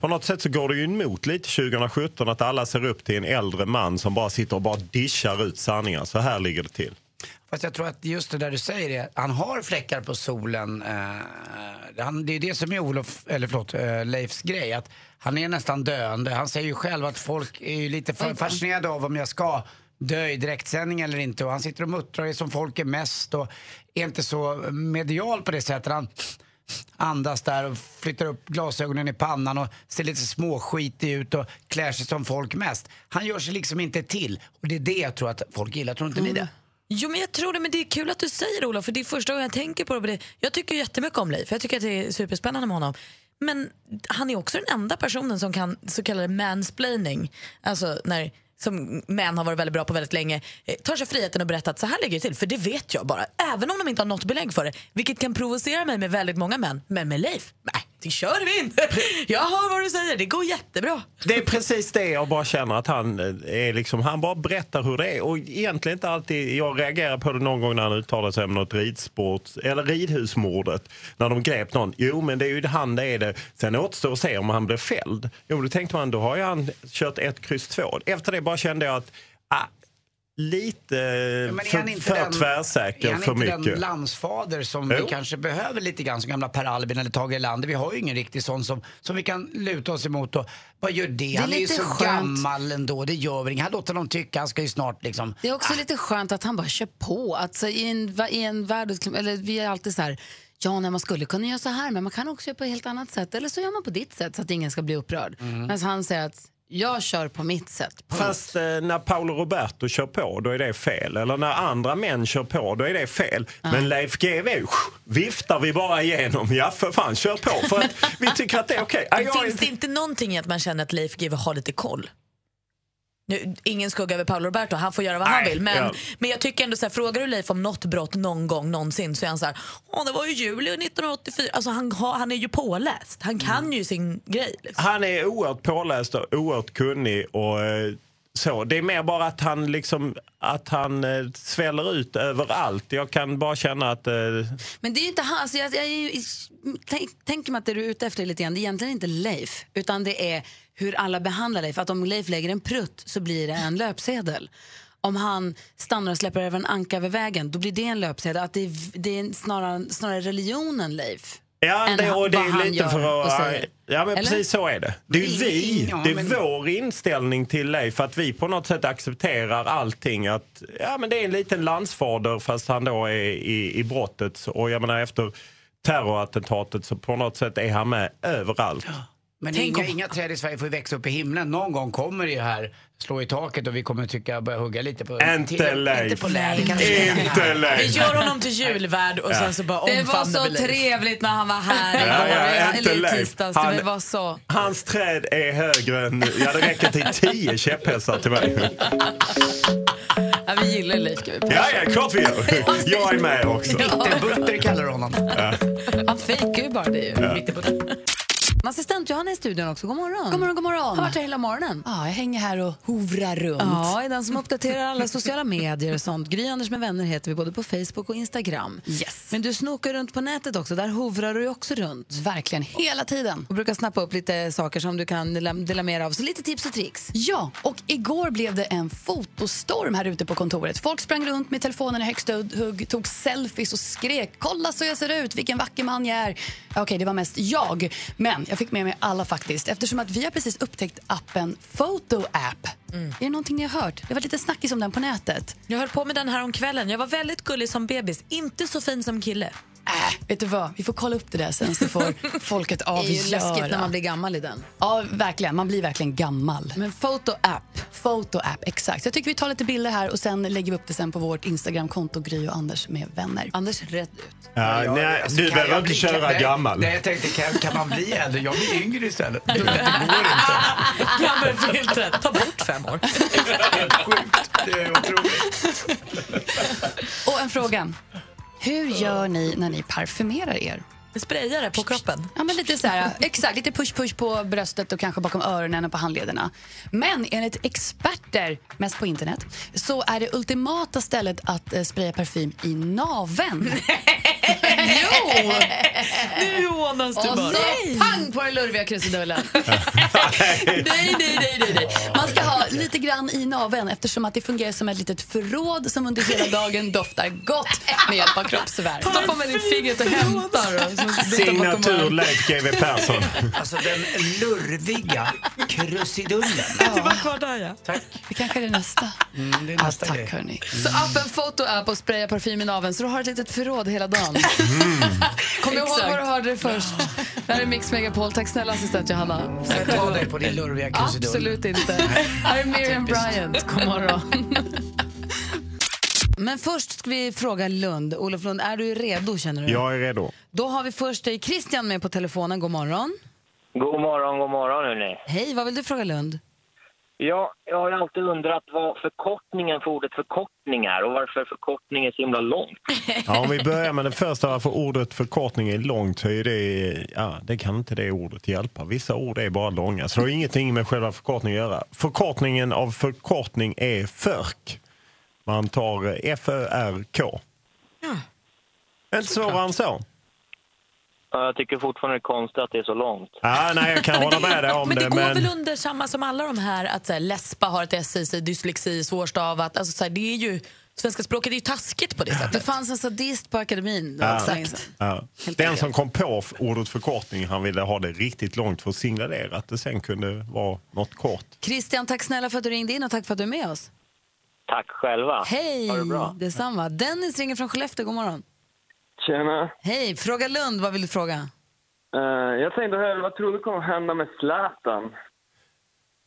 på något sätt så går det ju emot lite 2017 att alla ser upp till en äldre man som bara sitter och bara dischar ut sanningar. Så här ligger det till. Fast jag tror att just det där du säger är, han har fläckar på solen. Eh, han, det är det som är Olof, eller förlåt, eh, Leifs grej. Att han är nästan döende. Han säger ju själv att folk är lite fa- fascinerade av om jag ska dö i direktsändning eller inte. Och han sitter och muttrar, är som folk är mest och är inte så medial på det sättet. Han andas där och flyttar upp glasögonen i pannan och ser lite småskitig ut och klär sig som folk mest. Han gör sig liksom inte till. Och det är det jag tror att folk gillar. Tror inte ni det? Jo men jag tror det, men det är kul att du säger det Olof, för det är första gången jag tänker på det. Jag tycker jättemycket om Leif, jag tycker att det är superspännande med honom. Men han är också den enda personen som kan så kallade mansplaining, alltså när som män har varit väldigt bra på väldigt länge, eh, tar sig friheten att berätta att så här ligger det till. För det vet jag bara, även om de inte har något belägg för det. Vilket kan provocera mig med väldigt många män. Men med Leif, nej, det kör vi inte. Jag hör vad du säger, det går jättebra. Det är precis det jag bara känner att han eh, är liksom, han bara berättar hur det är och egentligen inte alltid, jag reagerar på det någon gång när han uttalar sig om något ridsport, eller ridhusmordet, när de grep någon. Jo men det är ju han det är det. Sen återstår att se om han blir fälld. Jo då tänkte man, då har ju han kört ett kryss två. Efter det bara kände jag att, ah, lite han för, inte för den- tvärsäker, Är han för inte mycket. den landsfader som Jo. vi kanske behöver lite grann som gamla Per Albin eller Tage Erlander? Vi har ju ingen riktig sån som, som vi kan luta oss emot och vad gör det? är han är ju lite så skönt. gammal ändå, det gör väl inget. Han låter dem tycka, han ska ju snart liksom... Det är också lite skönt att han bara kör på. Alltså, i, en, I en värld, eller vi är alltid så här, ja nej, man skulle kunna göra så här men man kan också göra på ett helt annat sätt. Eller så gör man på ditt sätt så att ingen ska bli upprörd. Mm. Men han säger att jag kör på mitt sätt. punkt. Fast eh, när Paolo Roberto kör på, då är det fel. Eller när andra män kör på, då är det fel. Men Leif GW viftar vi bara igenom. Ja, för fan, kör på. För att vi tycker att det är okej. Jag är- Finns det inte någonting i att man känner att Leif GW har lite koll? Nu, ingen skugga över Paolo Roberto, han får göra vad han Nej, vill. Men, ja. men jag tycker ändå så här, frågar du Leif om något brott någon gång någonsin så är han så här, Åh, det var ju juli 1984. Alltså han, han är ju påläst, han kan Mm. ju sin grej. Liksom. Han är oerhört påläst och oerhört kunnig. Och, eh, så. Det är mer bara att han, liksom, att han eh, sväller ut överallt. Jag kan bara känna att... Eh, Men det är ju inte han, alltså jag, jag, är ju- tänk, tänker mig att det du är ute efter lite grann, det är egentligen inte Leif, utan det är hur alla behandlar Leif. Att om Leif lägger en prutt så blir det en löpsedel. Om han stannar och släpper över en anka över vägen, då blir det en löpsedel. Att det är, det är snarare, snarare religionen Leif. Ja, det, och det är lite för att... Ja, men Eller? precis så är det. Det är vi, det är vår inställning till Leif, att vi på något sätt accepterar allting. Att, ja, men det är en liten landsfader fast han då är i, i brottet. Och jag menar efter terrorattentatet så på något sätt är han med överallt. Men Tänk inga, om- inga träd i Sverige får växa upp i himlen. Någon gång kommer det ju här slå i taket och vi kommer tycka börja hugga lite på... Inte Leif. Inte på här. Vi Leif. gör honom till julvärd och Ja. sen så bara Det var omfamnar så vi Leif. trevligt när han var här Ja, ja, eller i Leif. tisdags. Han- Det var så... Hans träd är högre än... Ja, det räcker till tio käpphästar till mig. Ja, vi gillar Leif GW Ja, ja, klart vi gör. Jag är med också. Bitterbutter kallar du honom. Ja. Han fejkar ju bara det. Ju. Ja. Assistent Johanna är i studion också. God morgon. God morgon, god morgon. Har varit här hela morgonen. Ja, jag hänger här och hovrar runt. Ja, är den som uppdaterar alla sociala medier och sånt. Gry Anders med vänner heter vi både på Facebook och Instagram. Yes. Men du snokar runt på nätet också. Där hovrar du också runt. Verkligen, hela tiden. Och brukar snappa upp lite saker som du kan dela, med dig av. Så lite tips och tricks. Ja, och igår blev det en fotostorm här ute på kontoret. Folk sprang runt med telefonen i högsta hugg, tog selfies och skrek “Kolla så jag ser ut, vilken vacker man jag är”. Okej, det var mest jag, men jag fick med mig alla faktiskt eftersom att vi har precis upptäckt appen Photo App. Är det någonting ni har hört? Det var lite snackis om den på nätet. Jag höll på med den här om kvällen. Jag var väldigt gullig som bebis, inte så fin som kille. Äh, vet du vad? Vi får kolla upp det där sen så får folket Det är avgöra. ju läskigt när man blir gammal i den. Ja, verkligen. Man blir verkligen gammal. Men Photo App. Photo app, exakt. Så jag tycker vi tar lite bilder här och sen lägger vi upp det sen på vårt Instagramkonto Gry och Anders med vänner. Anders rätt ut. Ja, Ja, nej, alltså, du behöver jag inte köra kan- gammal. Nej, jag tänkte, kan, kan man bli äldre? Jag blir yngre istället. Det går inte. Gammelfiltret, ta bort fem år. Helt sjukt. Det är otroligt. Och en fråga. Hur gör ni när ni parfymerar er? Sprayar det på kroppen? Ja, men lite så här, exakt, lite push-push på bröstet och kanske bakom öronen och på handlederna. Men enligt experter, mest på internet, så är det ultimata stället att eh, spraya parfym i naveln. Jo! Nu hånas du Och bara. så pang på den lurviga krusidullen. nej, nej, nej, nej, nej. Man ska ha lite grann i naveln eftersom att det fungerar som ett litet förråd som under hela dagen doftar gott med hjälp av kroppsvärme. Stoppa med ditt fingret och hämtar. och så Signatur. Leif GW Persson. Alltså den lurviga krusidullen. Det var kvar där ja. Tack. Det kanske är det nästa. Mm, det är nästa tack grej. hörni. Så appen Photo App och spraya parfym i naveln så du har ett litet förråd hela dagen. Kom ihåg vad du hörde det först. Det här är Mix Megapol. Tack snälla assistent Johanna. Jag ta dig på din lurviga krusidull? Absolut inte. Här är Miriam Bryant. God morgon. Men först ska vi fråga Lund. Olof Lund, är du redo känner du? Jag är redo. Då har vi först dig Christian med på telefonen. God morgon. God morgon, god morgon hörni. Hej, vad vill du fråga Lund? Ja, jag har ju alltid undrat vad förkortningen för ordet förkortning är och varför förkortning är så himla långt. Ja, om vi börjar med det första, varför ordet förkortning är långt, så är det, ja, det kan inte det ordet hjälpa. Vissa ord är bara långa, så det har ingenting med själva förkortningen att göra. Förkortningen av förkortning är FÖRK. Man tar F-Ö-R-K. Inte svårare än så. Ja, Jag tycker fortfarande det är konstigt att det är så långt. Ja, nej, jag kan hålla med dig om Men det det. går Men... väl under samma som alla de här att så här, läspa har ett S i sig, dyslexi, svårstavat. Alltså, så här, det är ju, svenska språket är ju taskigt på det Det sättet. fanns en sadist på akademin. Ja. Exakt. Ja. Den som kom på ordet förkortning han ville ha det riktigt långt för att signalera att det sen kunde vara något kort. Christian, tack snälla för att du ringde in och tack för att du är med oss. Tack själva. Hej! Ha det bra. Detsamma. Dennis ringer från Skellefteå. God morgon. Tjena. Hej! Fråga Lund. Vad vill du fråga? Eh, jag tänkte höra, vad tror du kommer hända med Zlatan?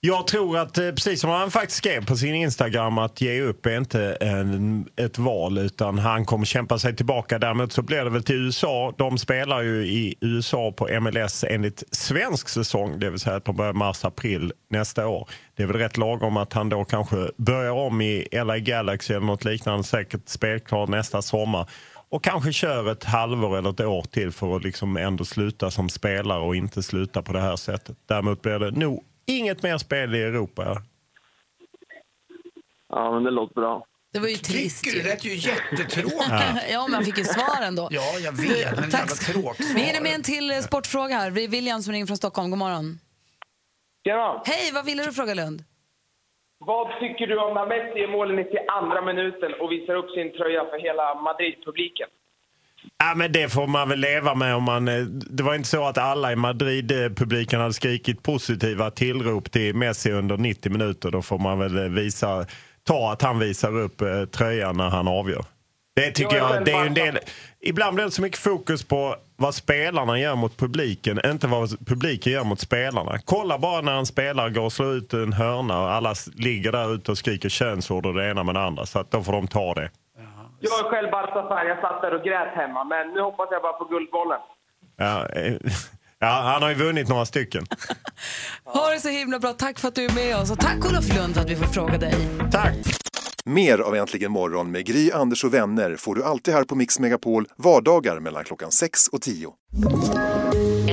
Jag tror att, eh, precis som han faktiskt skrev på sin Instagram, att ge upp är inte en, ett val utan han kommer kämpa sig tillbaka. Däremot så blir det väl till USA. De spelar ju i USA på MLS enligt svensk säsong, det vill säga att de börjar mars-april nästa år. Det är väl rätt lagom att han då kanske börjar om i LA Galaxy eller något liknande, säkert spelklar nästa sommar. Och kanske kör ett halvår eller ett år till för att liksom ändå sluta som spelare och inte sluta på det här sättet. Däremot blir det nog inget mer spel i Europa. Ja, men det låter bra. Det var ju trist. Tycker du? Det lät ju jättetråkigt. Ja. ja, men han fick ju svar ändå. Ja, jag vet. Men Tack. jävla. Vi hinner med en till eh, sportfråga här. Det är William som ringer från Stockholm. God morgon. Tjena. Hej, vad ville du fråga Lund? Vad tycker du om när Messi gör mål i 92 minuten och visar upp sin tröja för hela Madrid-publiken? Ja, men det får man väl leva med. Om man, eh, det var inte så att alla i Madrid-publiken hade skrikit positiva tillrop till Messi under 90 minuter. Då får man väl eh, visa, ta att han visar upp eh, tröjan när han avgör. Det tycker Jag det är en del. Ibland blir det så mycket fokus på vad spelarna gör mot publiken, inte vad publiken gör mot spelarna. Kolla bara när en spelare går och slår ut en hörna och alla ligger där ute och skriker könsord och det ena med det andra. Så att då får de ta det. Jag är själv Barca-fan. Jag satt där och grät hemma. Men nu hoppas jag bara på Guldbollen. Ja, eh, ja, han har ju vunnit några stycken. Ha det så himla bra. Tack för att du är med oss. Och tack Olof Lund för att vi får fråga dig. Tack! Mer av Äntligen morgon med Gry, Anders och vänner får du alltid här på Mix Megapol vardagar mellan klockan 6 och 10.